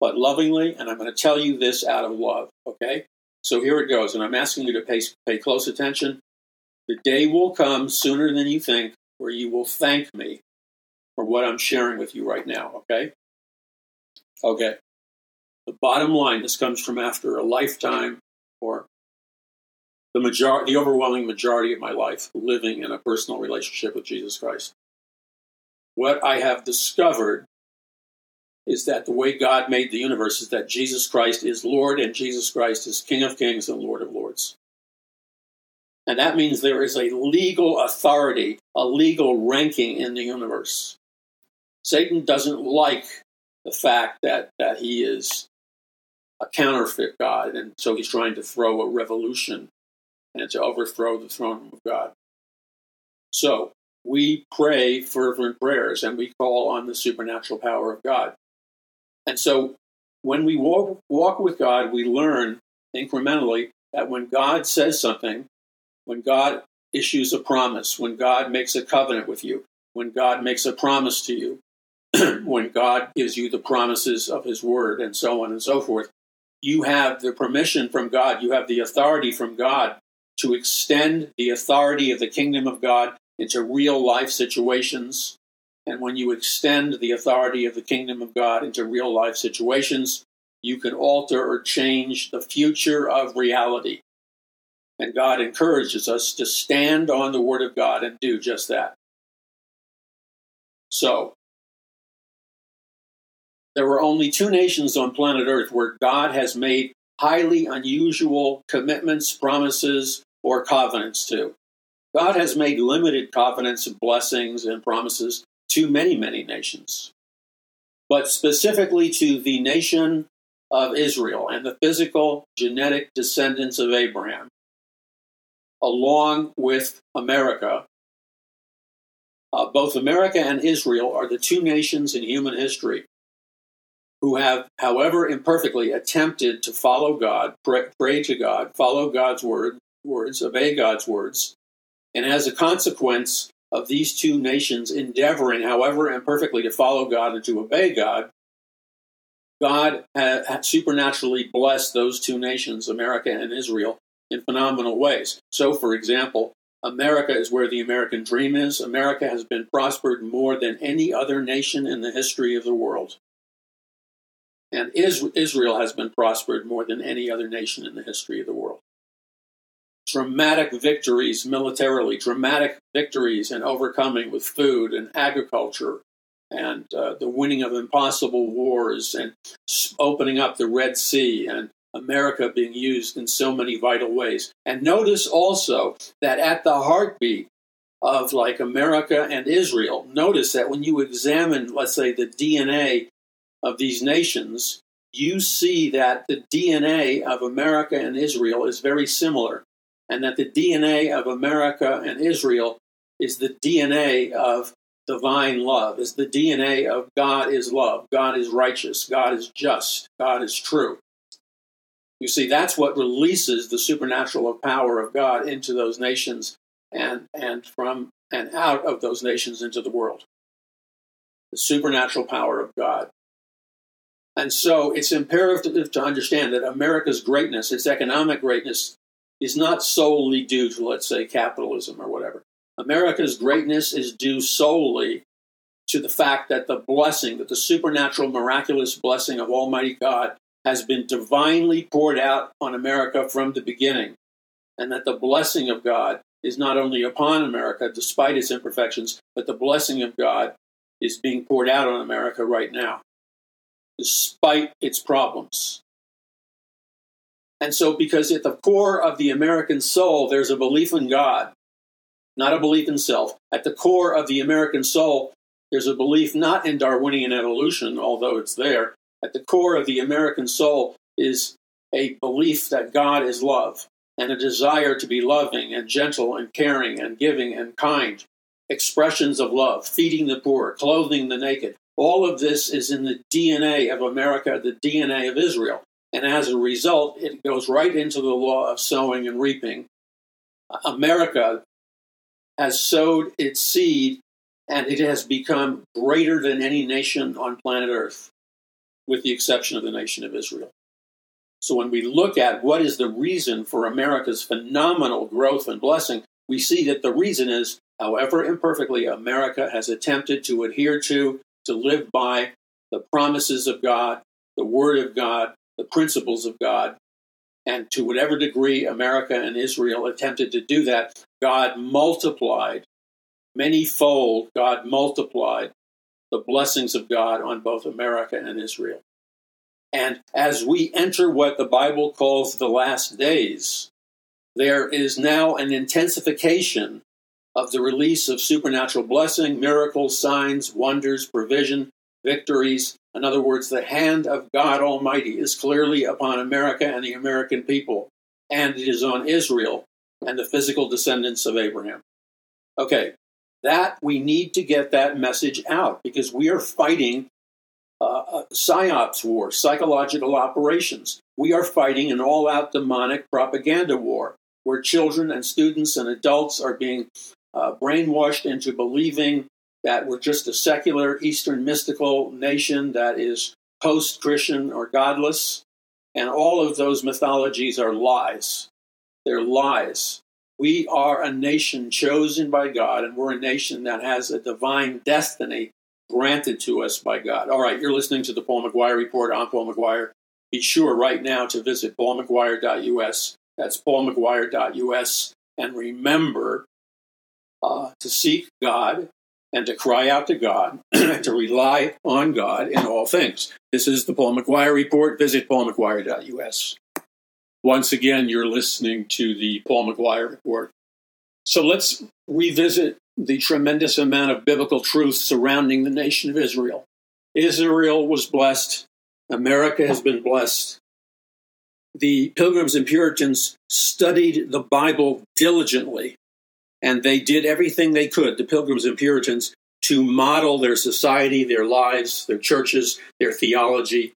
but lovingly, and I'm going to tell you this out of love, okay? So here it goes, and I'm asking you to pay, pay close attention. The day will come sooner than you think where you will thank me for what I'm sharing with you right now, okay? Okay. The bottom line, this comes from after a lifetime or the majority, the overwhelming majority of my life living in a personal relationship with Jesus Christ. What I have discovered is that the way God made the universe is that Jesus Christ is Lord and Jesus Christ is King of Kings and Lord of Lords. And that means there is a legal authority, a legal ranking in the universe. Satan doesn't like the fact that, that he is a counterfeit God, and so he's trying to throw a revolution and to overthrow the throne of God. So we pray fervent prayers and we call on the supernatural power of God. And so when we walk, walk with God, we learn incrementally that when God says something, when God issues a promise, when God makes a covenant with you, when God makes a promise to you, when God gives you the promises of His Word, and so on and so forth, you have the permission from God, you have the authority from God to extend the authority of the kingdom of God into real life situations and when you extend the authority of the kingdom of God into real life situations, you can alter or change the future of reality. And God encourages us to stand on the Word of God and do just that. So, there are only two nations on planet Earth where God has made highly unusual commitments, promises, or covenants to. God has made limited covenants, and blessings, and promises to many, many nations, but specifically to the nation of Israel and the physical genetic descendants of Abraham. along with America, uh, both America and Israel are the two nations in human history who have, however imperfectly, attempted to follow God, pray, pray to God, follow God's word, words, obey God's words, and as a consequence of these two nations endeavoring, however imperfectly, to follow God and to obey God, God had supernaturally blessed those two nations, America and Israel, in phenomenal ways. So, for example, America is where the American dream is. America has been prospered more than any other nation in the history of the world. And Israel has been prospered more than any other nation in the history of the world. Dramatic victories militarily, dramatic victories in overcoming with food and agriculture, and uh, the winning of impossible wars, and opening up the Red Sea, and America being used in so many vital ways. And notice also that at the heartbeat of like America and Israel, notice that when you examine, let's say, the DNA of these nations, you see that the DNA of America and Israel is very similar, and that the DNA of America and Israel is the DNA of divine love, is the DNA of God is love, God is righteous, God is just, God is true. You see, that's what releases the supernatural power of God into those nations and, and from and out of those nations into the world. The supernatural power of God. And so it's imperative to understand that America's greatness, its economic greatness, is not solely due to, let's say, capitalism or whatever. America's greatness is due solely to the fact that the blessing, that the supernatural, miraculous blessing of Almighty God has been divinely poured out on America from the beginning, and that the blessing of God is not only upon America, despite its imperfections, but the blessing of God is being poured out on America right now despite its problems. And so, because at the core of the American soul, there's a belief in God, not a belief in self. At the core of the American soul, there's a belief not in Darwinian evolution, although it's there. At the core of the American soul is a belief that God is love and a desire to be loving and gentle and caring and giving and kind. Expressions of love, feeding the poor, clothing the naked, all of this is in the DNA of America, the DNA of Israel. And as a result, it goes right into the law of sowing and reaping. America has sowed its seed and it has become greater than any nation on planet Earth, with the exception of the nation of Israel. So when we look at what is the reason for America's phenomenal growth and blessing, we see that the reason is, however imperfectly, America has attempted to adhere to to live by the promises of God, the Word of God, the principles of God. And to whatever degree America and Israel attempted to do that, God multiplied, many fold, God multiplied the blessings of God on both America and Israel. And as we enter what the Bible calls the last days, there is now an intensification of the release of supernatural blessing, miracles, signs, wonders, provision, victories. In other words, the hand of God Almighty is clearly upon America and the American people, and it is on Israel and the physical descendants of Abraham. Okay, that we need to get that message out because we are fighting uh, a psyops war, psychological operations. We are fighting an all out demonic propaganda war where children and students and adults are being uh, brainwashed into believing that we're just a secular Eastern mystical nation that is post Christian or godless. And all of those mythologies are lies. They're lies. We are a nation chosen by God, and we're a nation that has a divine destiny granted to us by God. All right, you're listening to the Paul McGuire Report. I'm Paul McGuire. Be sure right now to visit paulmcguire.us. That's paulmcguire.us. And remember uh, to seek God and to cry out to God, to rely on God in all things. This is the Paul McGuire Report. Visit paulmcguire.us. Once again, you're listening to the Paul McGuire Report. So let's revisit the tremendous amount of biblical truth surrounding the nation of Israel. Israel was blessed. America has been blessed. the Pilgrims and Puritans studied the Bible diligently, and they did everything they could, the Pilgrims and Puritans, to model their society, their lives, their churches, their theology.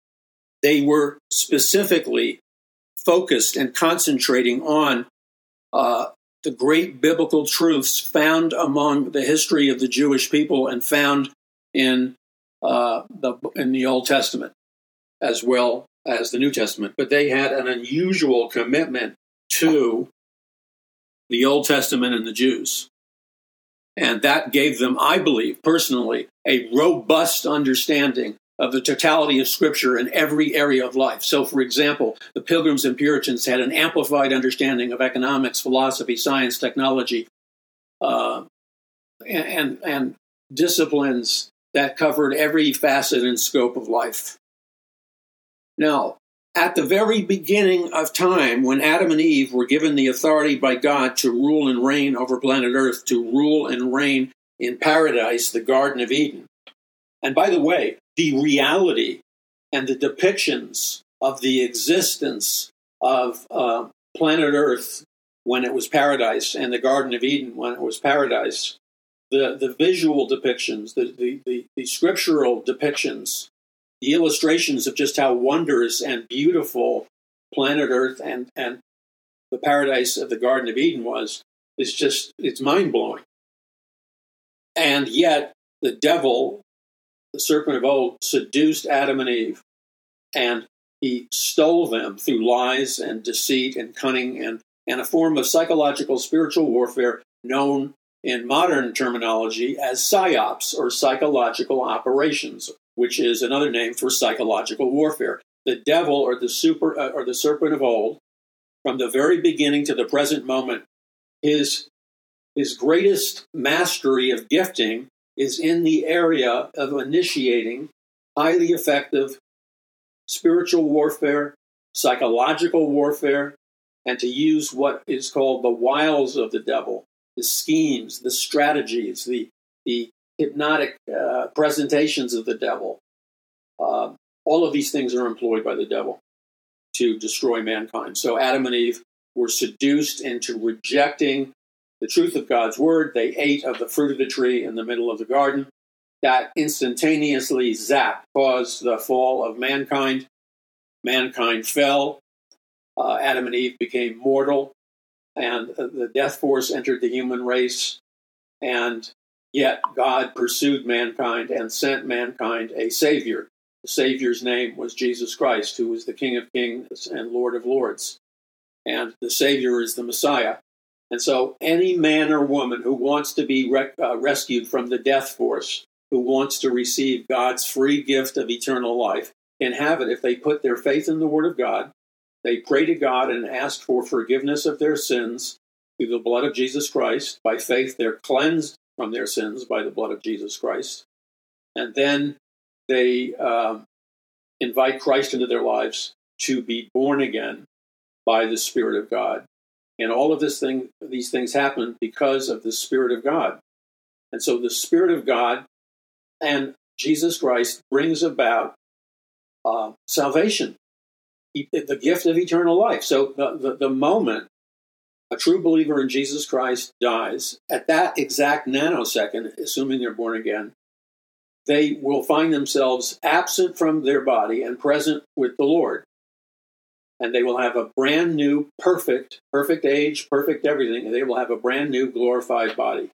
They were specifically focused and concentrating on uh, the great biblical truths found among the history of the Jewish people and found in uh, the in the Old Testament as well as the New Testament. But they had an unusual commitment to the Old Testament and the Jews. And that gave them, I believe personally, a robust understanding of the totality of Scripture in every area of life. So, for example, the Pilgrims and Puritans had an amplified understanding of economics, philosophy, science, technology, uh, and, and, and disciplines that covered every facet and scope of life. Now, at the very beginning of time, when Adam and Eve were given the authority by God to rule and reign over planet Earth, to rule and reign in paradise, the Garden of Eden. And by the way, the reality and the depictions of the existence of uh, planet Earth when it was paradise and the Garden of Eden when it was paradise, the, the visual depictions, the, the, the, the scriptural depictions the illustrations of just how wondrous and beautiful planet Earth and, and the paradise of the Garden of Eden was is just, it's mind blowing. And yet, the devil, the serpent of old, seduced Adam and Eve, and he stole them through lies and deceit and cunning and, and a form of psychological spiritual warfare known in modern terminology as psyops or psychological operations which is another name for psychological warfare. The devil or the super uh, or the serpent of old, from the very beginning to the present moment, his his greatest mastery of gifting is in the area of initiating highly effective spiritual warfare, psychological warfare, and to use what is called the wiles of the devil, the schemes, the strategies, the the hypnotic uh, presentations of the devil. Uh, all of these things are employed by the devil to destroy mankind. So Adam and Eve were seduced into rejecting the truth of God's word. They ate of the fruit of the tree in the middle of the garden. That instantaneously, zap, caused the fall of mankind. Mankind fell. Uh, Adam and Eve became mortal, and uh, the death force entered the human race. And Yet God pursued mankind and sent mankind a Savior. The Savior's name was Jesus Christ, who was the King of Kings and Lord of Lords. And the Savior is the Messiah. And so, any man or woman who wants to be rec- uh, rescued from the death force, who wants to receive God's free gift of eternal life, can have it if they put their faith in the Word of God, they pray to God and ask for forgiveness of their sins through the blood of Jesus Christ. By faith, they're cleansed from their sins by the blood of Jesus Christ. And then they um, invite Christ into their lives to be born again by the Spirit of God. And all of this thing, these things happen because of the Spirit of God. And so the Spirit of God and Jesus Christ brings about uh, salvation, the gift of eternal life. So the, the, the moment a true believer in Jesus Christ dies, at that exact nanosecond, assuming they're born again, they will find themselves absent from their body and present with the Lord. And they will have a brand new, perfect, perfect age, perfect everything, they will have a brand new, glorified body.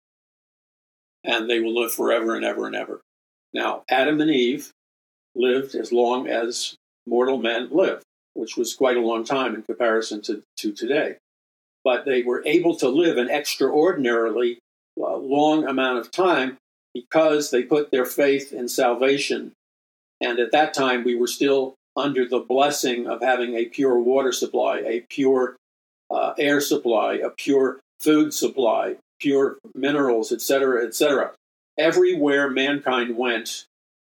And they will live forever and ever and ever. Now, Adam and Eve lived as long as mortal men live, which was quite a long time in comparison to, to today but they were able to live an extraordinarily uh, long amount of time because they put their faith in salvation. And at that time, we were still under the blessing of having a pure water supply, a pure uh, air supply, a pure food supply, pure minerals, etc., etc. Everywhere mankind went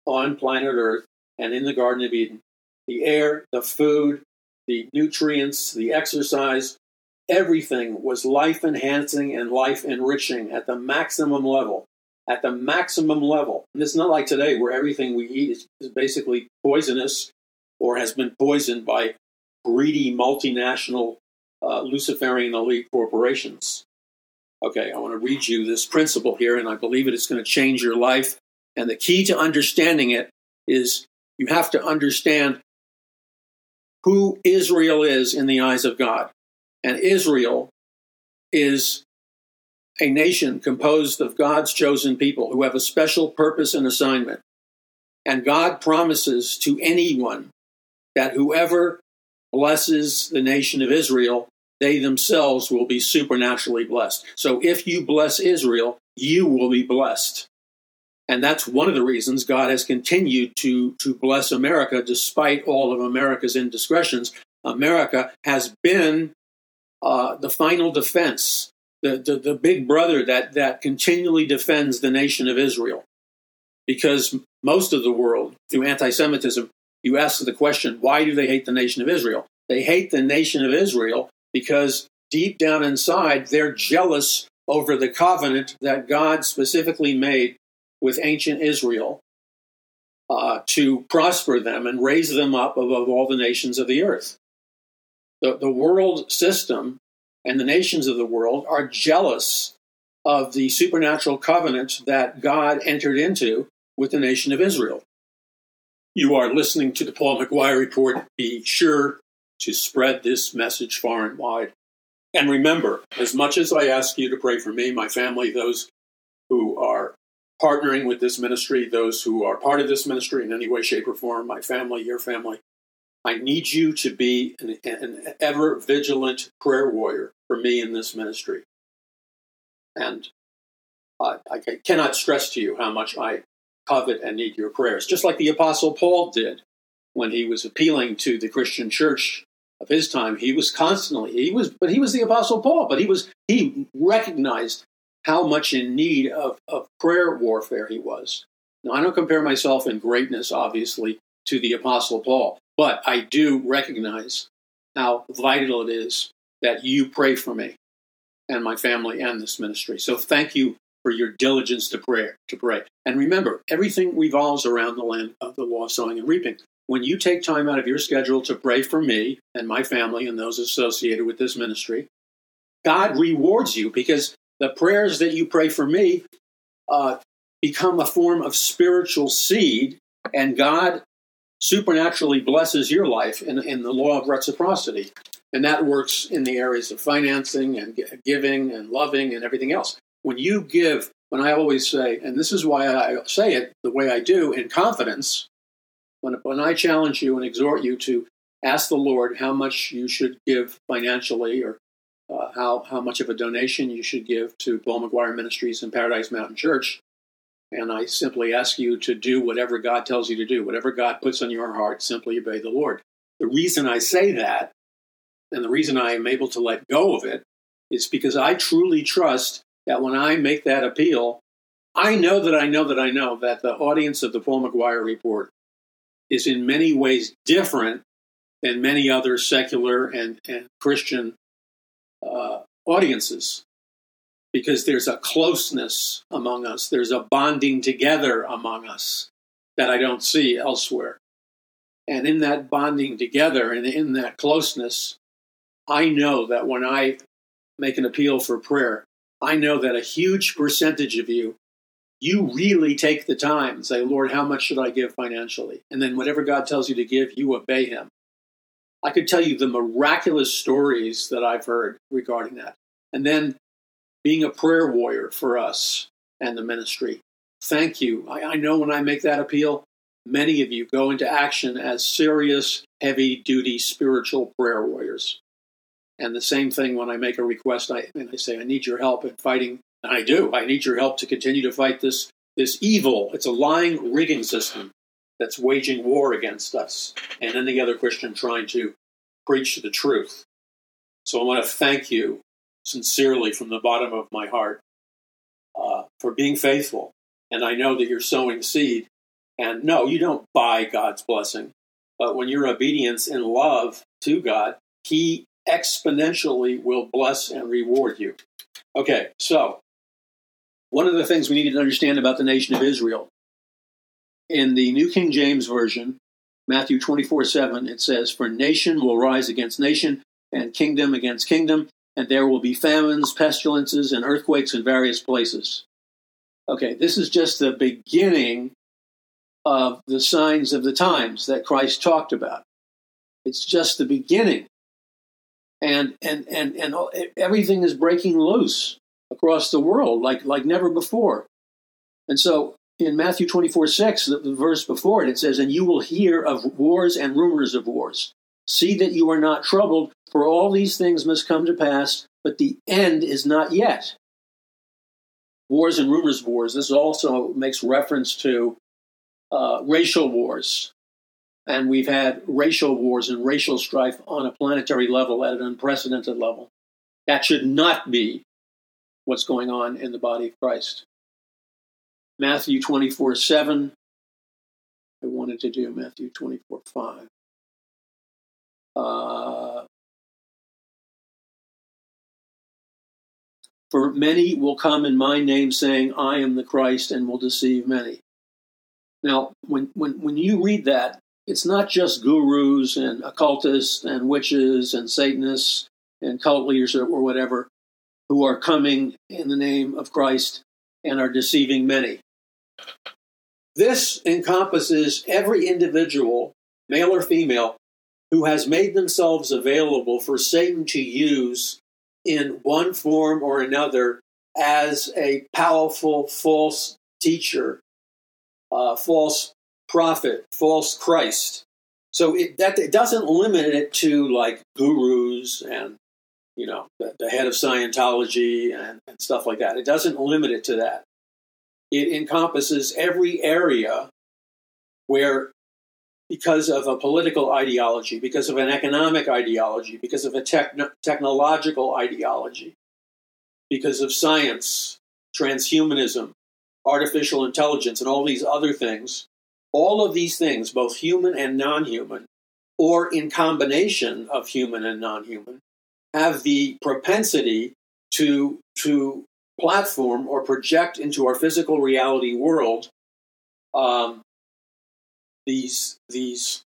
on planet Earth and in the Garden of Eden, the air, the food, the nutrients, the exercise, everything was life enhancing and life enriching at the maximum level. At the maximum level. And it's not like today where everything we eat is, is basically poisonous or has been poisoned by greedy multinational uh, Luciferian elite corporations. Okay, I want to read you this principle here, and I believe it is going to change your life. And the key to understanding it is you have to understand who Israel is in the eyes of God. And Israel is a nation composed of God's chosen people who have a special purpose and assignment. And God promises to anyone that whoever blesses the nation of Israel, they themselves will be supernaturally blessed. So if you bless Israel, you will be blessed. And that's one of the reasons God has continued to, to bless America despite all of America's indiscretions. America has been uh, the final defense, the, the, the big brother that, that continually defends the nation of Israel. Because most of the world, through anti Semitism, you ask the question, why do they hate the nation of Israel? They hate the nation of Israel because deep down inside, they're jealous over the covenant that God specifically made with ancient Israel uh, to prosper them and raise them up above all the nations of the earth. The, the world system and the nations of the world are jealous of the supernatural covenant that God entered into with the nation of Israel. You are listening to the Paul McGuire Report. Be sure to spread this message far and wide. And remember, as much as I ask you to pray for me, my family, those who are partnering with this ministry, those who are part of this ministry in any way, shape, or form, my family, your family, I need you to be an, an ever vigilant prayer warrior for me in this ministry. And I cannot stress to you how much I covet and need your prayers, just like the Apostle Paul did when he was appealing to the Christian church of his time. He was constantly, he was, but he was the Apostle Paul, but he was, he recognized how much in need of, of prayer warfare he was. Now, I don't compare myself in greatness, obviously, to the Apostle Paul, but I do recognize how vital it is that you pray for me and my family and this ministry. So thank you for your diligence to pray. To pray, and remember, everything revolves around the land of the law, sowing and reaping. When you take time out of your schedule to pray for me and my family and those associated with this ministry, God rewards you because the prayers that you pray for me uh, become a form of spiritual seed, and God supernaturally blesses your life in, in the law of reciprocity. And that works in the areas of financing and giving and loving and everything else. When you give, when I always say, and this is why I say it the way I do in confidence, when, when I challenge you and exhort you to ask the Lord how much you should give financially or uh, how, how much of a donation you should give to Paul McGuire Ministries and Paradise Mountain Church. And I simply ask you to do whatever God tells you to do, whatever God puts on your heart, simply obey the Lord. The reason I say that, and the reason I am able to let go of it, is because I truly trust that when I make that appeal, I know that I know that I know that the audience of the Paul McGuire Report is in many ways different than many other secular and, and Christian uh, audiences because there's a closeness among us, there's a bonding together among us that I don't see elsewhere. And in that bonding together and in that closeness, I know that when I make an appeal for prayer, I know that a huge percentage of you, you really take the time and say, Lord, how much should I give financially? And then whatever God tells you to give, you obey Him. I could tell you the miraculous stories that I've heard regarding that. And then being a prayer warrior for us and the ministry. Thank you. I, I know when I make that appeal, many of you go into action as serious, heavy duty spiritual prayer warriors. And the same thing when I make a request I, and I say, I need your help in fighting. And I do. I need your help to continue to fight this, this evil. It's a lying rigging system that's waging war against us and any other Christian trying to preach the truth. So I want to thank you sincerely from the bottom of my heart uh, for being faithful. And I know that you're sowing seed. And no, you don't buy God's blessing. But when you're obedience in love to God, He exponentially will bless and reward you. Okay, so one of the things we need to understand about the nation of Israel in the New King James Version, Matthew 24 7, it says, For nation will rise against nation, and kingdom against kingdom, and there will be famines, pestilences, and earthquakes in various places. Okay, this is just the beginning of the signs of the times that Christ talked about. It's just the beginning. And, and, and, and everything is breaking loose across the world like, like never before. And so in Matthew 24 6, the, the verse before it, it says, And you will hear of wars and rumors of wars. See that you are not troubled, for all these things must come to pass, but the end is not yet. Wars and rumors of wars. This also makes reference to uh, racial wars. And we've had racial wars and racial strife on a planetary level at an unprecedented level. That should not be what's going on in the body of Christ. Matthew 24 7. I wanted to do Matthew 24 5. Uh, For many will come in my name, saying, I am the Christ, and will deceive many. Now, when, when, when you read that, it's not just gurus and occultists and witches and Satanists and cult leaders or, or whatever who are coming in the name of Christ and are deceiving many. This encompasses every individual, male or female, who has made themselves available for Satan to use in one form or another as a powerful false teacher, uh, false prophet, false Christ. So it, that it doesn't limit it to like gurus and you know the, the head of Scientology and, and stuff like that. It doesn't limit it to that. It encompasses every area where because of a political ideology, because of an economic ideology, because of a techn- technological ideology, because of science, transhumanism, artificial intelligence, and all these other things, all of these things, both human and non human, or in combination of human and non human, have the propensity to, to platform or project into our physical reality world um, these these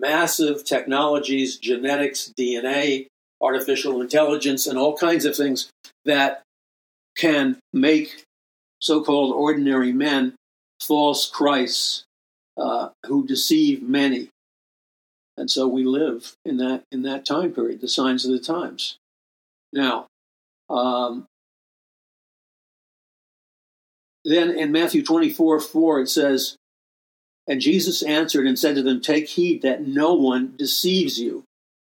massive technologies, genetics, DNA, artificial intelligence, and all kinds of things that can make so-called ordinary men false Christs uh, who deceive many. And so we live in that in that time period, the signs of the times. Now, um, then in Matthew 24, 4, it says, and Jesus answered and said to them, Take heed that no one deceives you.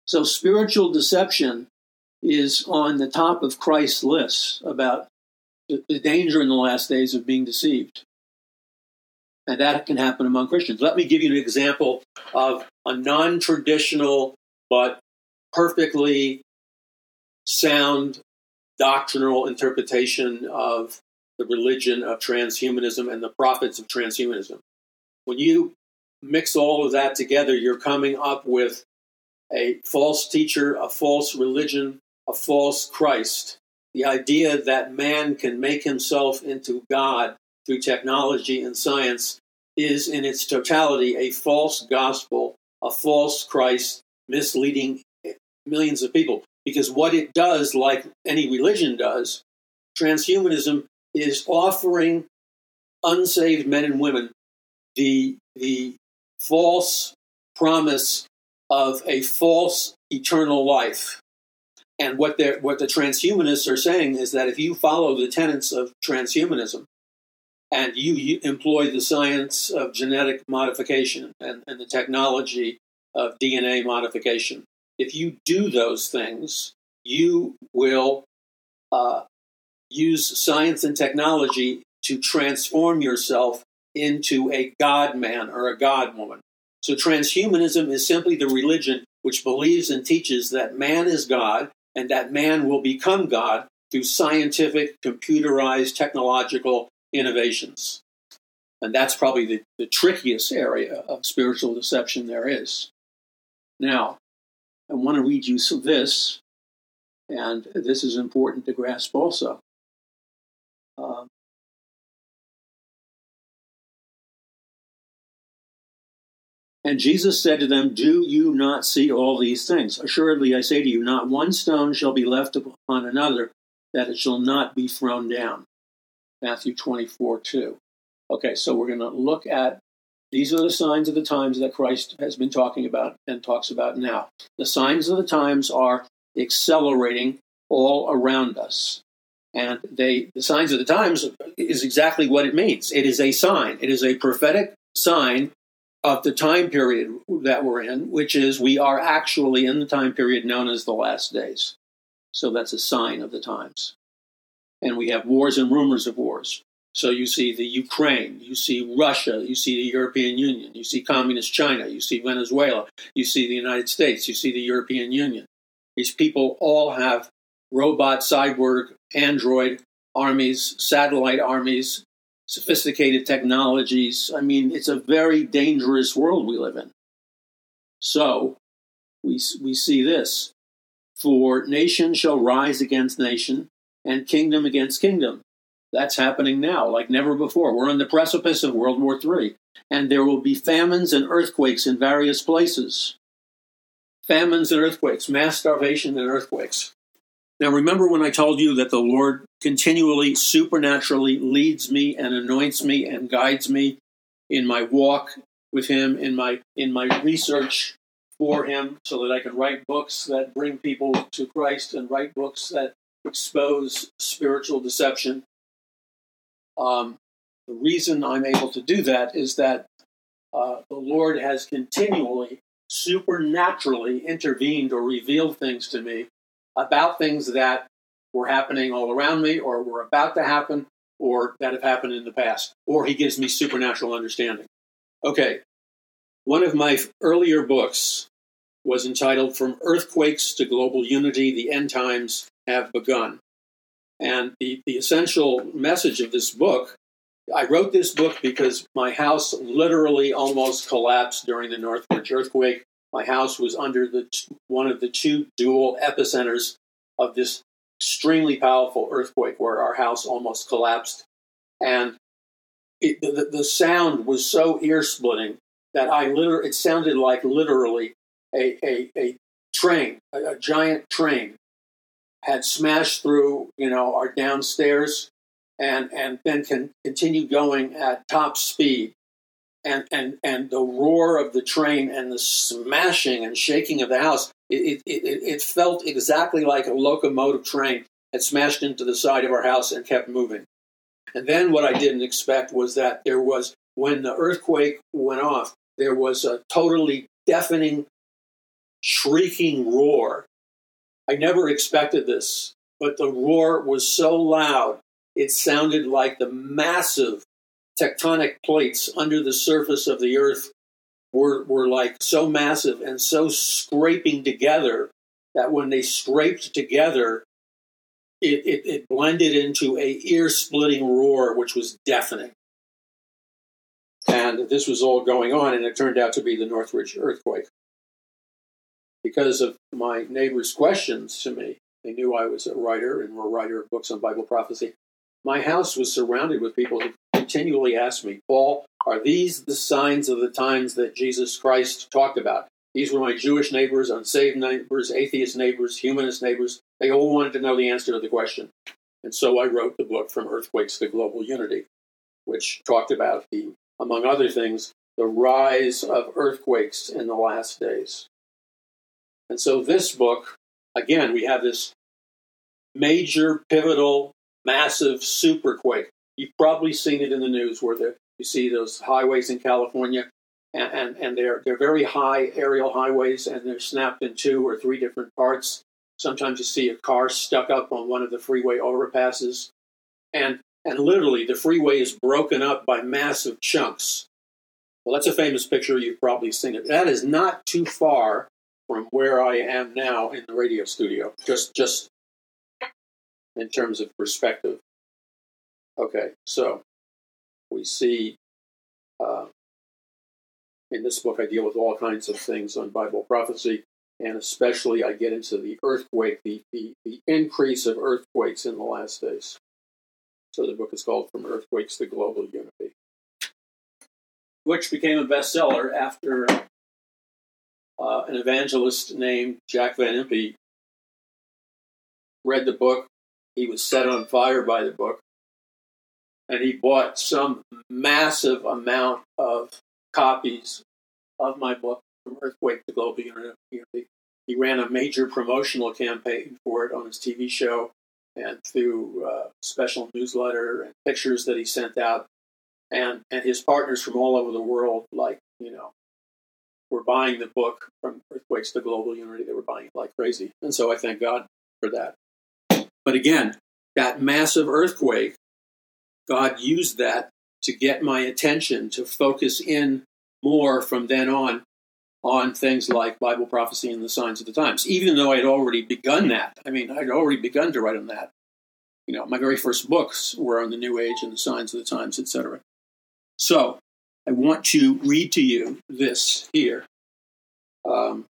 So spiritual deception is on the top of Christ's list about the danger in the last days of being deceived. And that can happen among Christians. Let me give you an example of a non traditional but perfectly sound doctrinal interpretation of the religion of transhumanism and the prophets of transhumanism. When you mix all of that together, you're coming up with a false teacher, a false religion, a false Christ. The idea that man can make himself into God through technology and science is in its totality a false gospel, a false Christ, misleading millions of people. Because what it does, like any religion does, transhumanism is offering unsaved men and women the the false promise of a false eternal life. And what they what the transhumanists are saying is that if you follow the tenets of transhumanism and you, you employ the science of genetic modification and, and the technology of DNA modification, if you do those things, you will uh, use science and technology to transform yourself into a God man or a God woman. So transhumanism is simply the religion which believes and teaches that man is God and that man will become God through scientific, computerized, technological innovations. And that's probably the, the trickiest area of spiritual deception there is. Now, I want to read you this, and this is important to grasp also. Uh, And Jesus said to them, Do you not see all these things? Assuredly, I say to you, not one stone shall be left upon another, that it shall not be thrown down. Matthew 24, 2. Okay, so we're going to look at these are the signs of the times that Christ has been talking about and talks about now. The signs of the times are accelerating all around us. And they the signs of the times is exactly what it means. It is a sign. It is a prophetic sign of the time period that we're in, which is we are actually in the time period known as the last days. So that's a sign of the times. And we have wars and rumors of wars. So you see the Ukraine, you see Russia, you see the European Union, you see Communist China, you see Venezuela, you see the United States, you see the European Union. These people all have robot, cyborg, android armies, satellite armies, sophisticated technologies. I mean, it's a very dangerous world we live in. So, we, we see this For nation shall rise against nation, and kingdom against kingdom. That's happening now, like never before. We're on the precipice of World War III, and there will be famines and earthquakes in various places. Famines and earthquakes, mass starvation and earthquakes. Now, remember when I told you that the Lord continually, supernaturally leads me and anoints me and guides me in my walk with Him, in my in my research for Him, so that I can write books that bring people to Christ and write books that expose spiritual deception. Um, the reason I'm able to do that is that uh, the Lord has continually, supernaturally intervened or revealed things to me about things that were happening all around me or were about to happen or that have happened in the past. Or he gives me supernatural understanding. Okay, one of my earlier books was entitled From Earthquakes to Global Unity The End Times Have Begun. And the, the essential message of this book I wrote this book because my house literally almost collapsed during the Northridge earthquake. My house was under the one of the two dual epicenters of this extremely powerful earthquake where our house almost collapsed. And it, the, the sound was so ear splitting that I literally, it sounded like literally a, a, a train, a, a giant train had smashed through, you know, our downstairs and, and then can continue going at top speed and, and, and the roar of the train and the smashing and shaking of the house, it, it, it, it felt exactly like a locomotive train had smashed into the side of our house and kept moving. And then what I didn't expect was that there was, when the earthquake went off, there was a totally deafening, shrieking roar. I never expected this, but the roar was so loud, it sounded like the massive tectonic plates under the surface of the earth were, were like so massive and so scraping together that when they scraped together, it, it, it blended into a ear-splitting roar, which was deafening. And this was all going on, and it turned out to be the Northridge earthquake. Because of my neighbors' questions to me, they knew I was a writer and were a writer of books on Bible prophecy. My house was surrounded with people who continually ask me, Paul, are these the signs of the times that Jesus Christ talked about? These were my Jewish neighbors, unsaved neighbors, atheist neighbors, humanist neighbors. They all wanted to know the answer to the question. And so I wrote the book From Earthquakes to Global Unity, which talked about the, among other things, the rise of earthquakes in the last days. And so this book, again, we have this major, pivotal, massive superquake You've probably seen it in the news where the, you see those highways in California, and, and, and they're, they're very high aerial highways, and they're snapped in two or three different parts. Sometimes you see a car stuck up on one of the freeway overpasses, and, and literally the freeway is broken up by massive chunks. Well, that's a famous picture. You've probably seen it. That is not too far from where I am now in the radio studio, just just in terms of perspective. Okay, so we see uh, in this book, I deal with all kinds of things on Bible prophecy, and especially I get into the earthquake, the, the, the increase of earthquakes in the last days. So the book is called From Earthquakes to Global Unity, which became a bestseller after uh, an evangelist named Jack Van Impe read the book. He was set on fire by the book. And he bought some massive amount of copies of my book, From Earthquake to Global Unity. He ran a major promotional campaign for it on his TV show and through uh, special newsletter and pictures that he sent out. And, and his partners from all over the world, like, you know, were buying the book from Earthquakes to Global Unity. They were buying it like crazy. And so I thank God for that. But again, that massive earthquake, God used that to get my attention to focus in more from then on on things like Bible prophecy and the signs of the times, even though I'd already begun that. I mean, I'd already begun to write on that. You know, my very first books were on the New Age and the signs of the times, etc. So, I want to read to you this here. Um,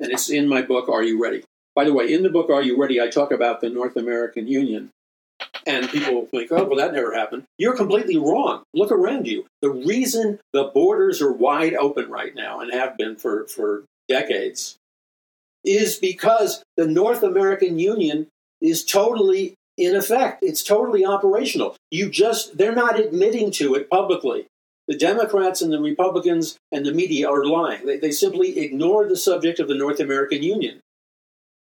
and it's in my book, Are You Ready? By the way, in the book, Are You Ready? I talk about the North American Union. And people think, oh, well, that never happened. You're completely wrong. Look around you. The reason the borders are wide open right now and have been for, for decades is because the North American Union is totally in effect. It's totally operational. You just, they're not admitting to it publicly. The Democrats and the Republicans and the media are lying. They, they simply ignore the subject of the North American Union.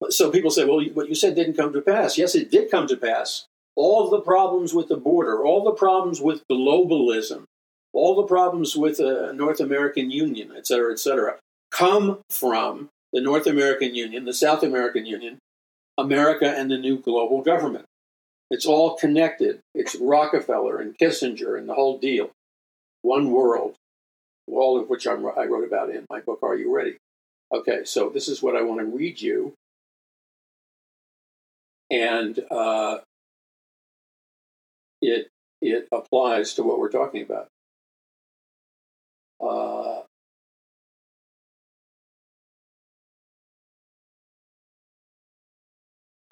So people say, well, what you said didn't come to pass. Yes, it did come to pass. All the problems with the border, all the problems with globalism, all the problems with the North American Union, et cetera, et cetera, come from the North American Union, the South American Union, America, and the new global government. It's all connected. It's Rockefeller and Kissinger and the whole deal. One world, all of which I'm, i wrote about in my book, Are You Ready? Okay, so this is what I want to read you and uh, it it applies to what we're talking about. Uh,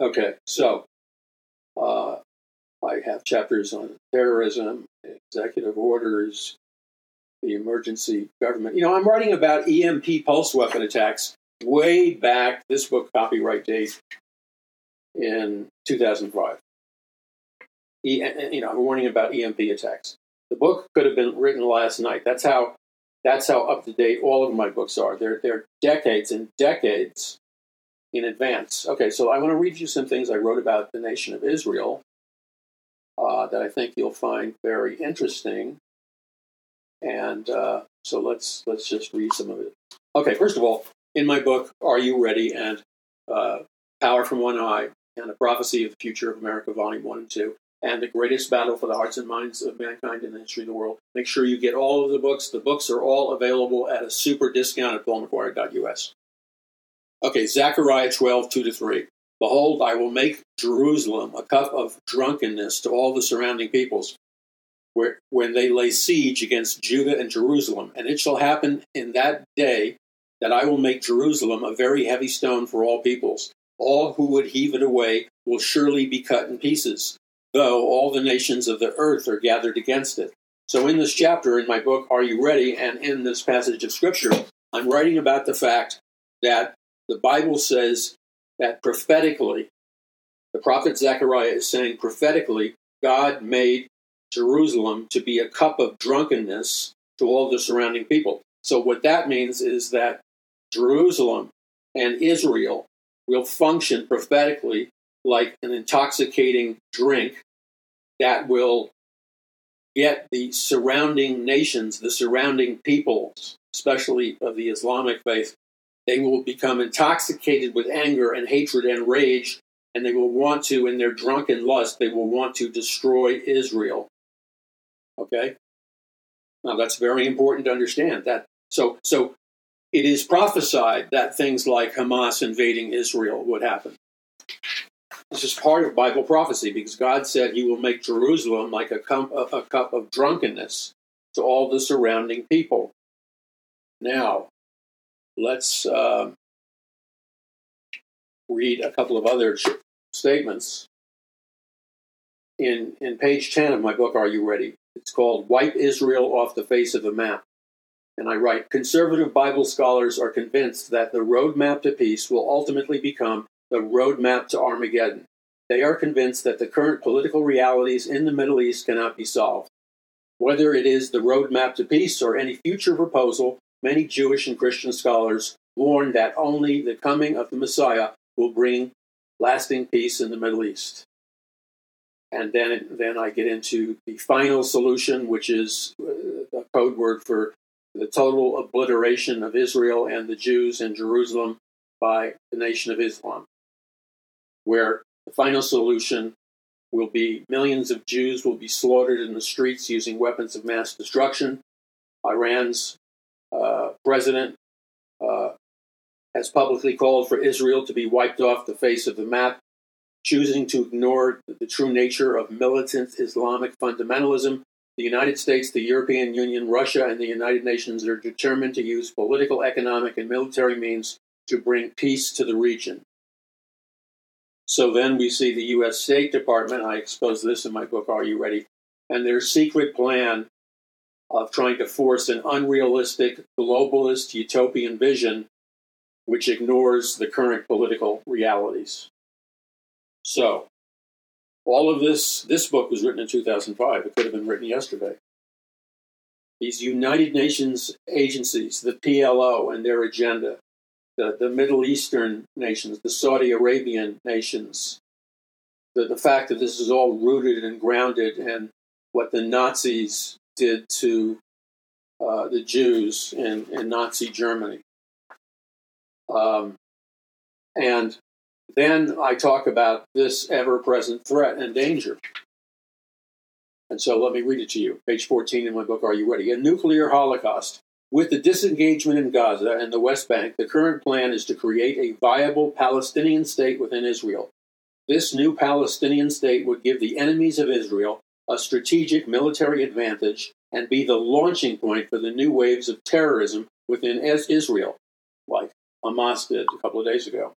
okay, so uh, I have chapters on terrorism, executive orders, the emergency government. You know, I'm writing about EMP pulse weapon attacks way back. This book copyright date in 2005. You know, warning about EMP attacks. The book could have been written last night. That's how that's how up to date all of my books are. They're they're decades and decades in advance. Okay, so I want to read you some things I wrote about the nation of Israel uh, that I think you'll find very interesting. And uh, so let's let's just read some of it. Okay, first of all, in my book, Are You Ready? and uh, Power from On High, and a prophecy of the future of America, Volume 1 and 2, and the greatest battle for the hearts and minds of mankind in the history of the world. Make sure you get all of the books. The books are all available at a super discount at paulmcguire.us. Okay, Zechariah 12, 2 to 3. Behold, I will make Jerusalem a cup of drunkenness to all the surrounding peoples, where, when they lay siege against Judah and Jerusalem. And it shall happen in that day that I will make Jerusalem a very heavy stone for all peoples all who would heave it away will surely be cut in pieces, though all the nations of the earth are gathered against it. So, in this chapter in my book, Are You Ready? and in this passage of Scripture, I'm writing about the fact that the Bible says that prophetically, the prophet Zechariah is saying prophetically, God made Jerusalem to be a cup of drunkenness to all the surrounding people. So, what that means is that Jerusalem and Israel will function prophetically like an intoxicating drink that will get the surrounding nations, the surrounding peoples, especially of the Islamic faith, they will become intoxicated with anger and hatred and rage, and they will want to, in their drunken lust, they will want to destroy Israel. Okay? Now that's very important to understand. That so so it is prophesied that things like Hamas invading Israel would happen. This is part of Bible prophecy because God said he will make Jerusalem like a cup, a cup of drunkenness to all the surrounding people. Now, let's uh, read a couple of other statements. In, in page 10 of my book, Are You Ready? It's called Wipe Israel Off the Face of the Map. And I write Conservative Bible scholars are convinced that the roadmap to peace will ultimately become the roadmap to Armageddon. They are convinced that the current political realities in the Middle East cannot be solved. Whether it is the roadmap to peace or any future proposal, many Jewish and Christian scholars warn that only the coming of the Messiah will bring lasting peace in the Middle East. And then, then I get into the final solution, which is uh, a code word for the total obliteration of Israel and the Jews in Jerusalem by the Nation of Islam, where the final solution will be millions of Jews will be slaughtered in the streets using weapons of mass destruction. Iran's uh, president uh, has publicly called for Israel to be wiped off the face of the map, choosing to ignore the true nature of militant Islamic fundamentalism. The United States, the European Union, Russia, and the United Nations are determined to use political, economic, and military means to bring peace to the region. So then we see the U.S. State Department. I expose this in my book, Are You Ready? And their secret plan of trying to force an unrealistic, globalist, utopian vision which ignores the current political realities. So, all of this, this book was written in 2005. It could have been written yesterday. These United Nations agencies, the PLO and their agenda, the, the Middle Eastern nations, the Saudi Arabian nations, the, the fact that this is all rooted and grounded in what the Nazis did to uh, the Jews in, in Nazi Germany. Um, and then I talk about this ever present threat and danger. And so let me read it to you. Page 14 in my book, Are You Ready? A nuclear holocaust. With the disengagement in Gaza and the West Bank, the current plan is to create a viable Palestinian state within Israel. This new Palestinian state would give the enemies of Israel a strategic military advantage and be the launching point for the new waves of terrorism within Israel, like Hamas did a couple of days ago.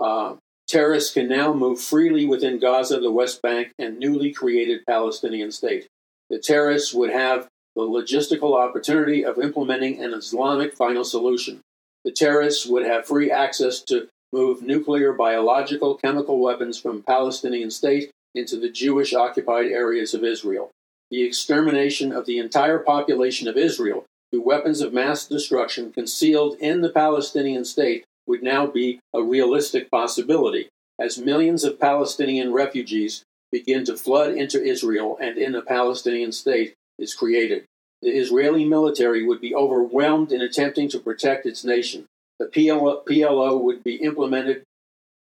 Uh, terrorists can now move freely within Gaza, the West Bank, and newly created Palestinian state. The terrorists would have the logistical opportunity of implementing an Islamic final solution. The terrorists would have free access to move nuclear, biological, chemical weapons from Palestinian state into the Jewish occupied areas of Israel. The extermination of the entire population of Israel through weapons of mass destruction concealed in the Palestinian state would now be a realistic possibility as millions of Palestinian refugees begin to flood into Israel and in the Palestinian state is created. The Israeli military would be overwhelmed in attempting to protect its nation. The PLO, would be implemented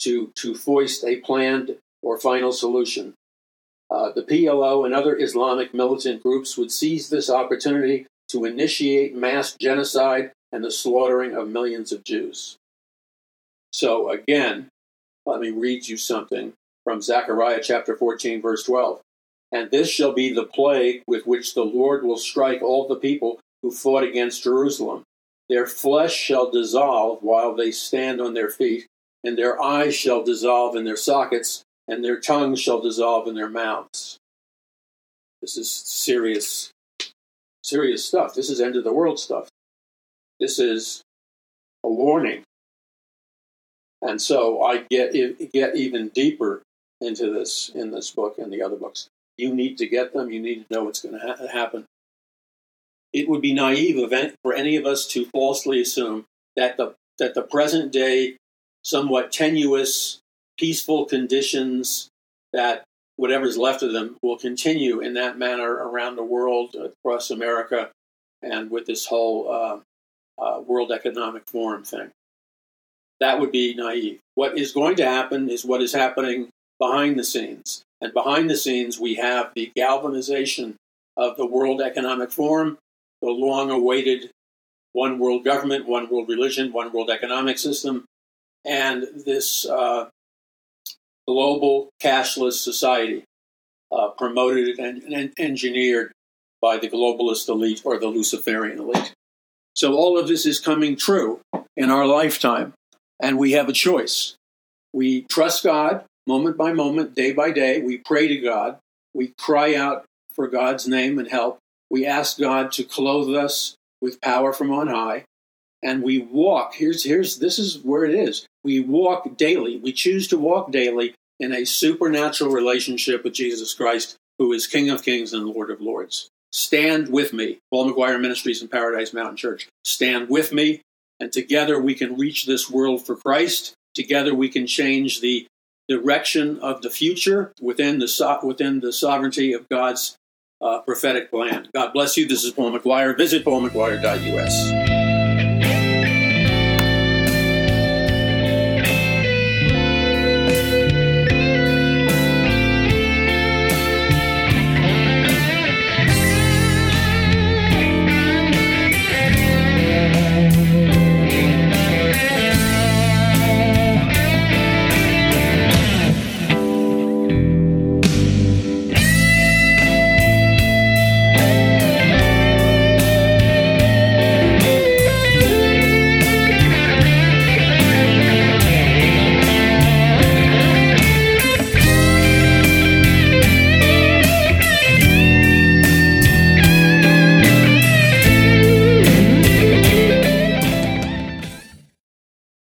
to, to foist a planned or final solution. Uh, the PLO and other Islamic militant groups would seize this opportunity to initiate mass genocide and the slaughtering of millions of Jews. So, again, let me read you something from Zechariah chapter 14, verse 12. And this shall be the plague with which the Lord will strike all the people who fought against Jerusalem. Their flesh shall dissolve while they stand on their feet, and their eyes shall dissolve in their sockets, and their tongues shall dissolve in their mouths. This is serious serious stuff. This is end of the world stuff. This is a warning. And so I get get even deeper into this in this book and the other books. You need to get them. You need to know what's going to ha- happen. It would be naive for any of us to falsely assume that the that the present day, somewhat tenuous, peaceful conditions that whatever's left of them will continue in that manner around the world, across America, and with this whole uh, uh, World Economic Forum thing. That would be naive. What is going to happen is what is happening behind the scenes. And behind the scenes, we have the galvanization of the World Economic Forum, the long awaited one world government, one world religion, one world economic system, and this uh, global cashless society uh, promoted and, and, engineered by the globalist elite or the Luciferian elite. So all of this is coming true in our lifetime, and we have a choice. We trust God moment by moment, day by day. We pray to God. We cry out for God's name and help. We ask God to clothe us with power from on high, and we walk. Here's here's this is where it is. We walk daily. We choose to walk daily in a supernatural relationship with Jesus Christ, who is King of Kings and Lord of Lords. Stand with me, Paul McGuire Ministries and Paradise Mountain Church. Stand with me, and together we can reach this world for Christ. Together we can change the direction of the future within the within the sovereignty of God's uh, prophetic plan. God bless you. This is Paul McGuire. Visit paulmcguire.us.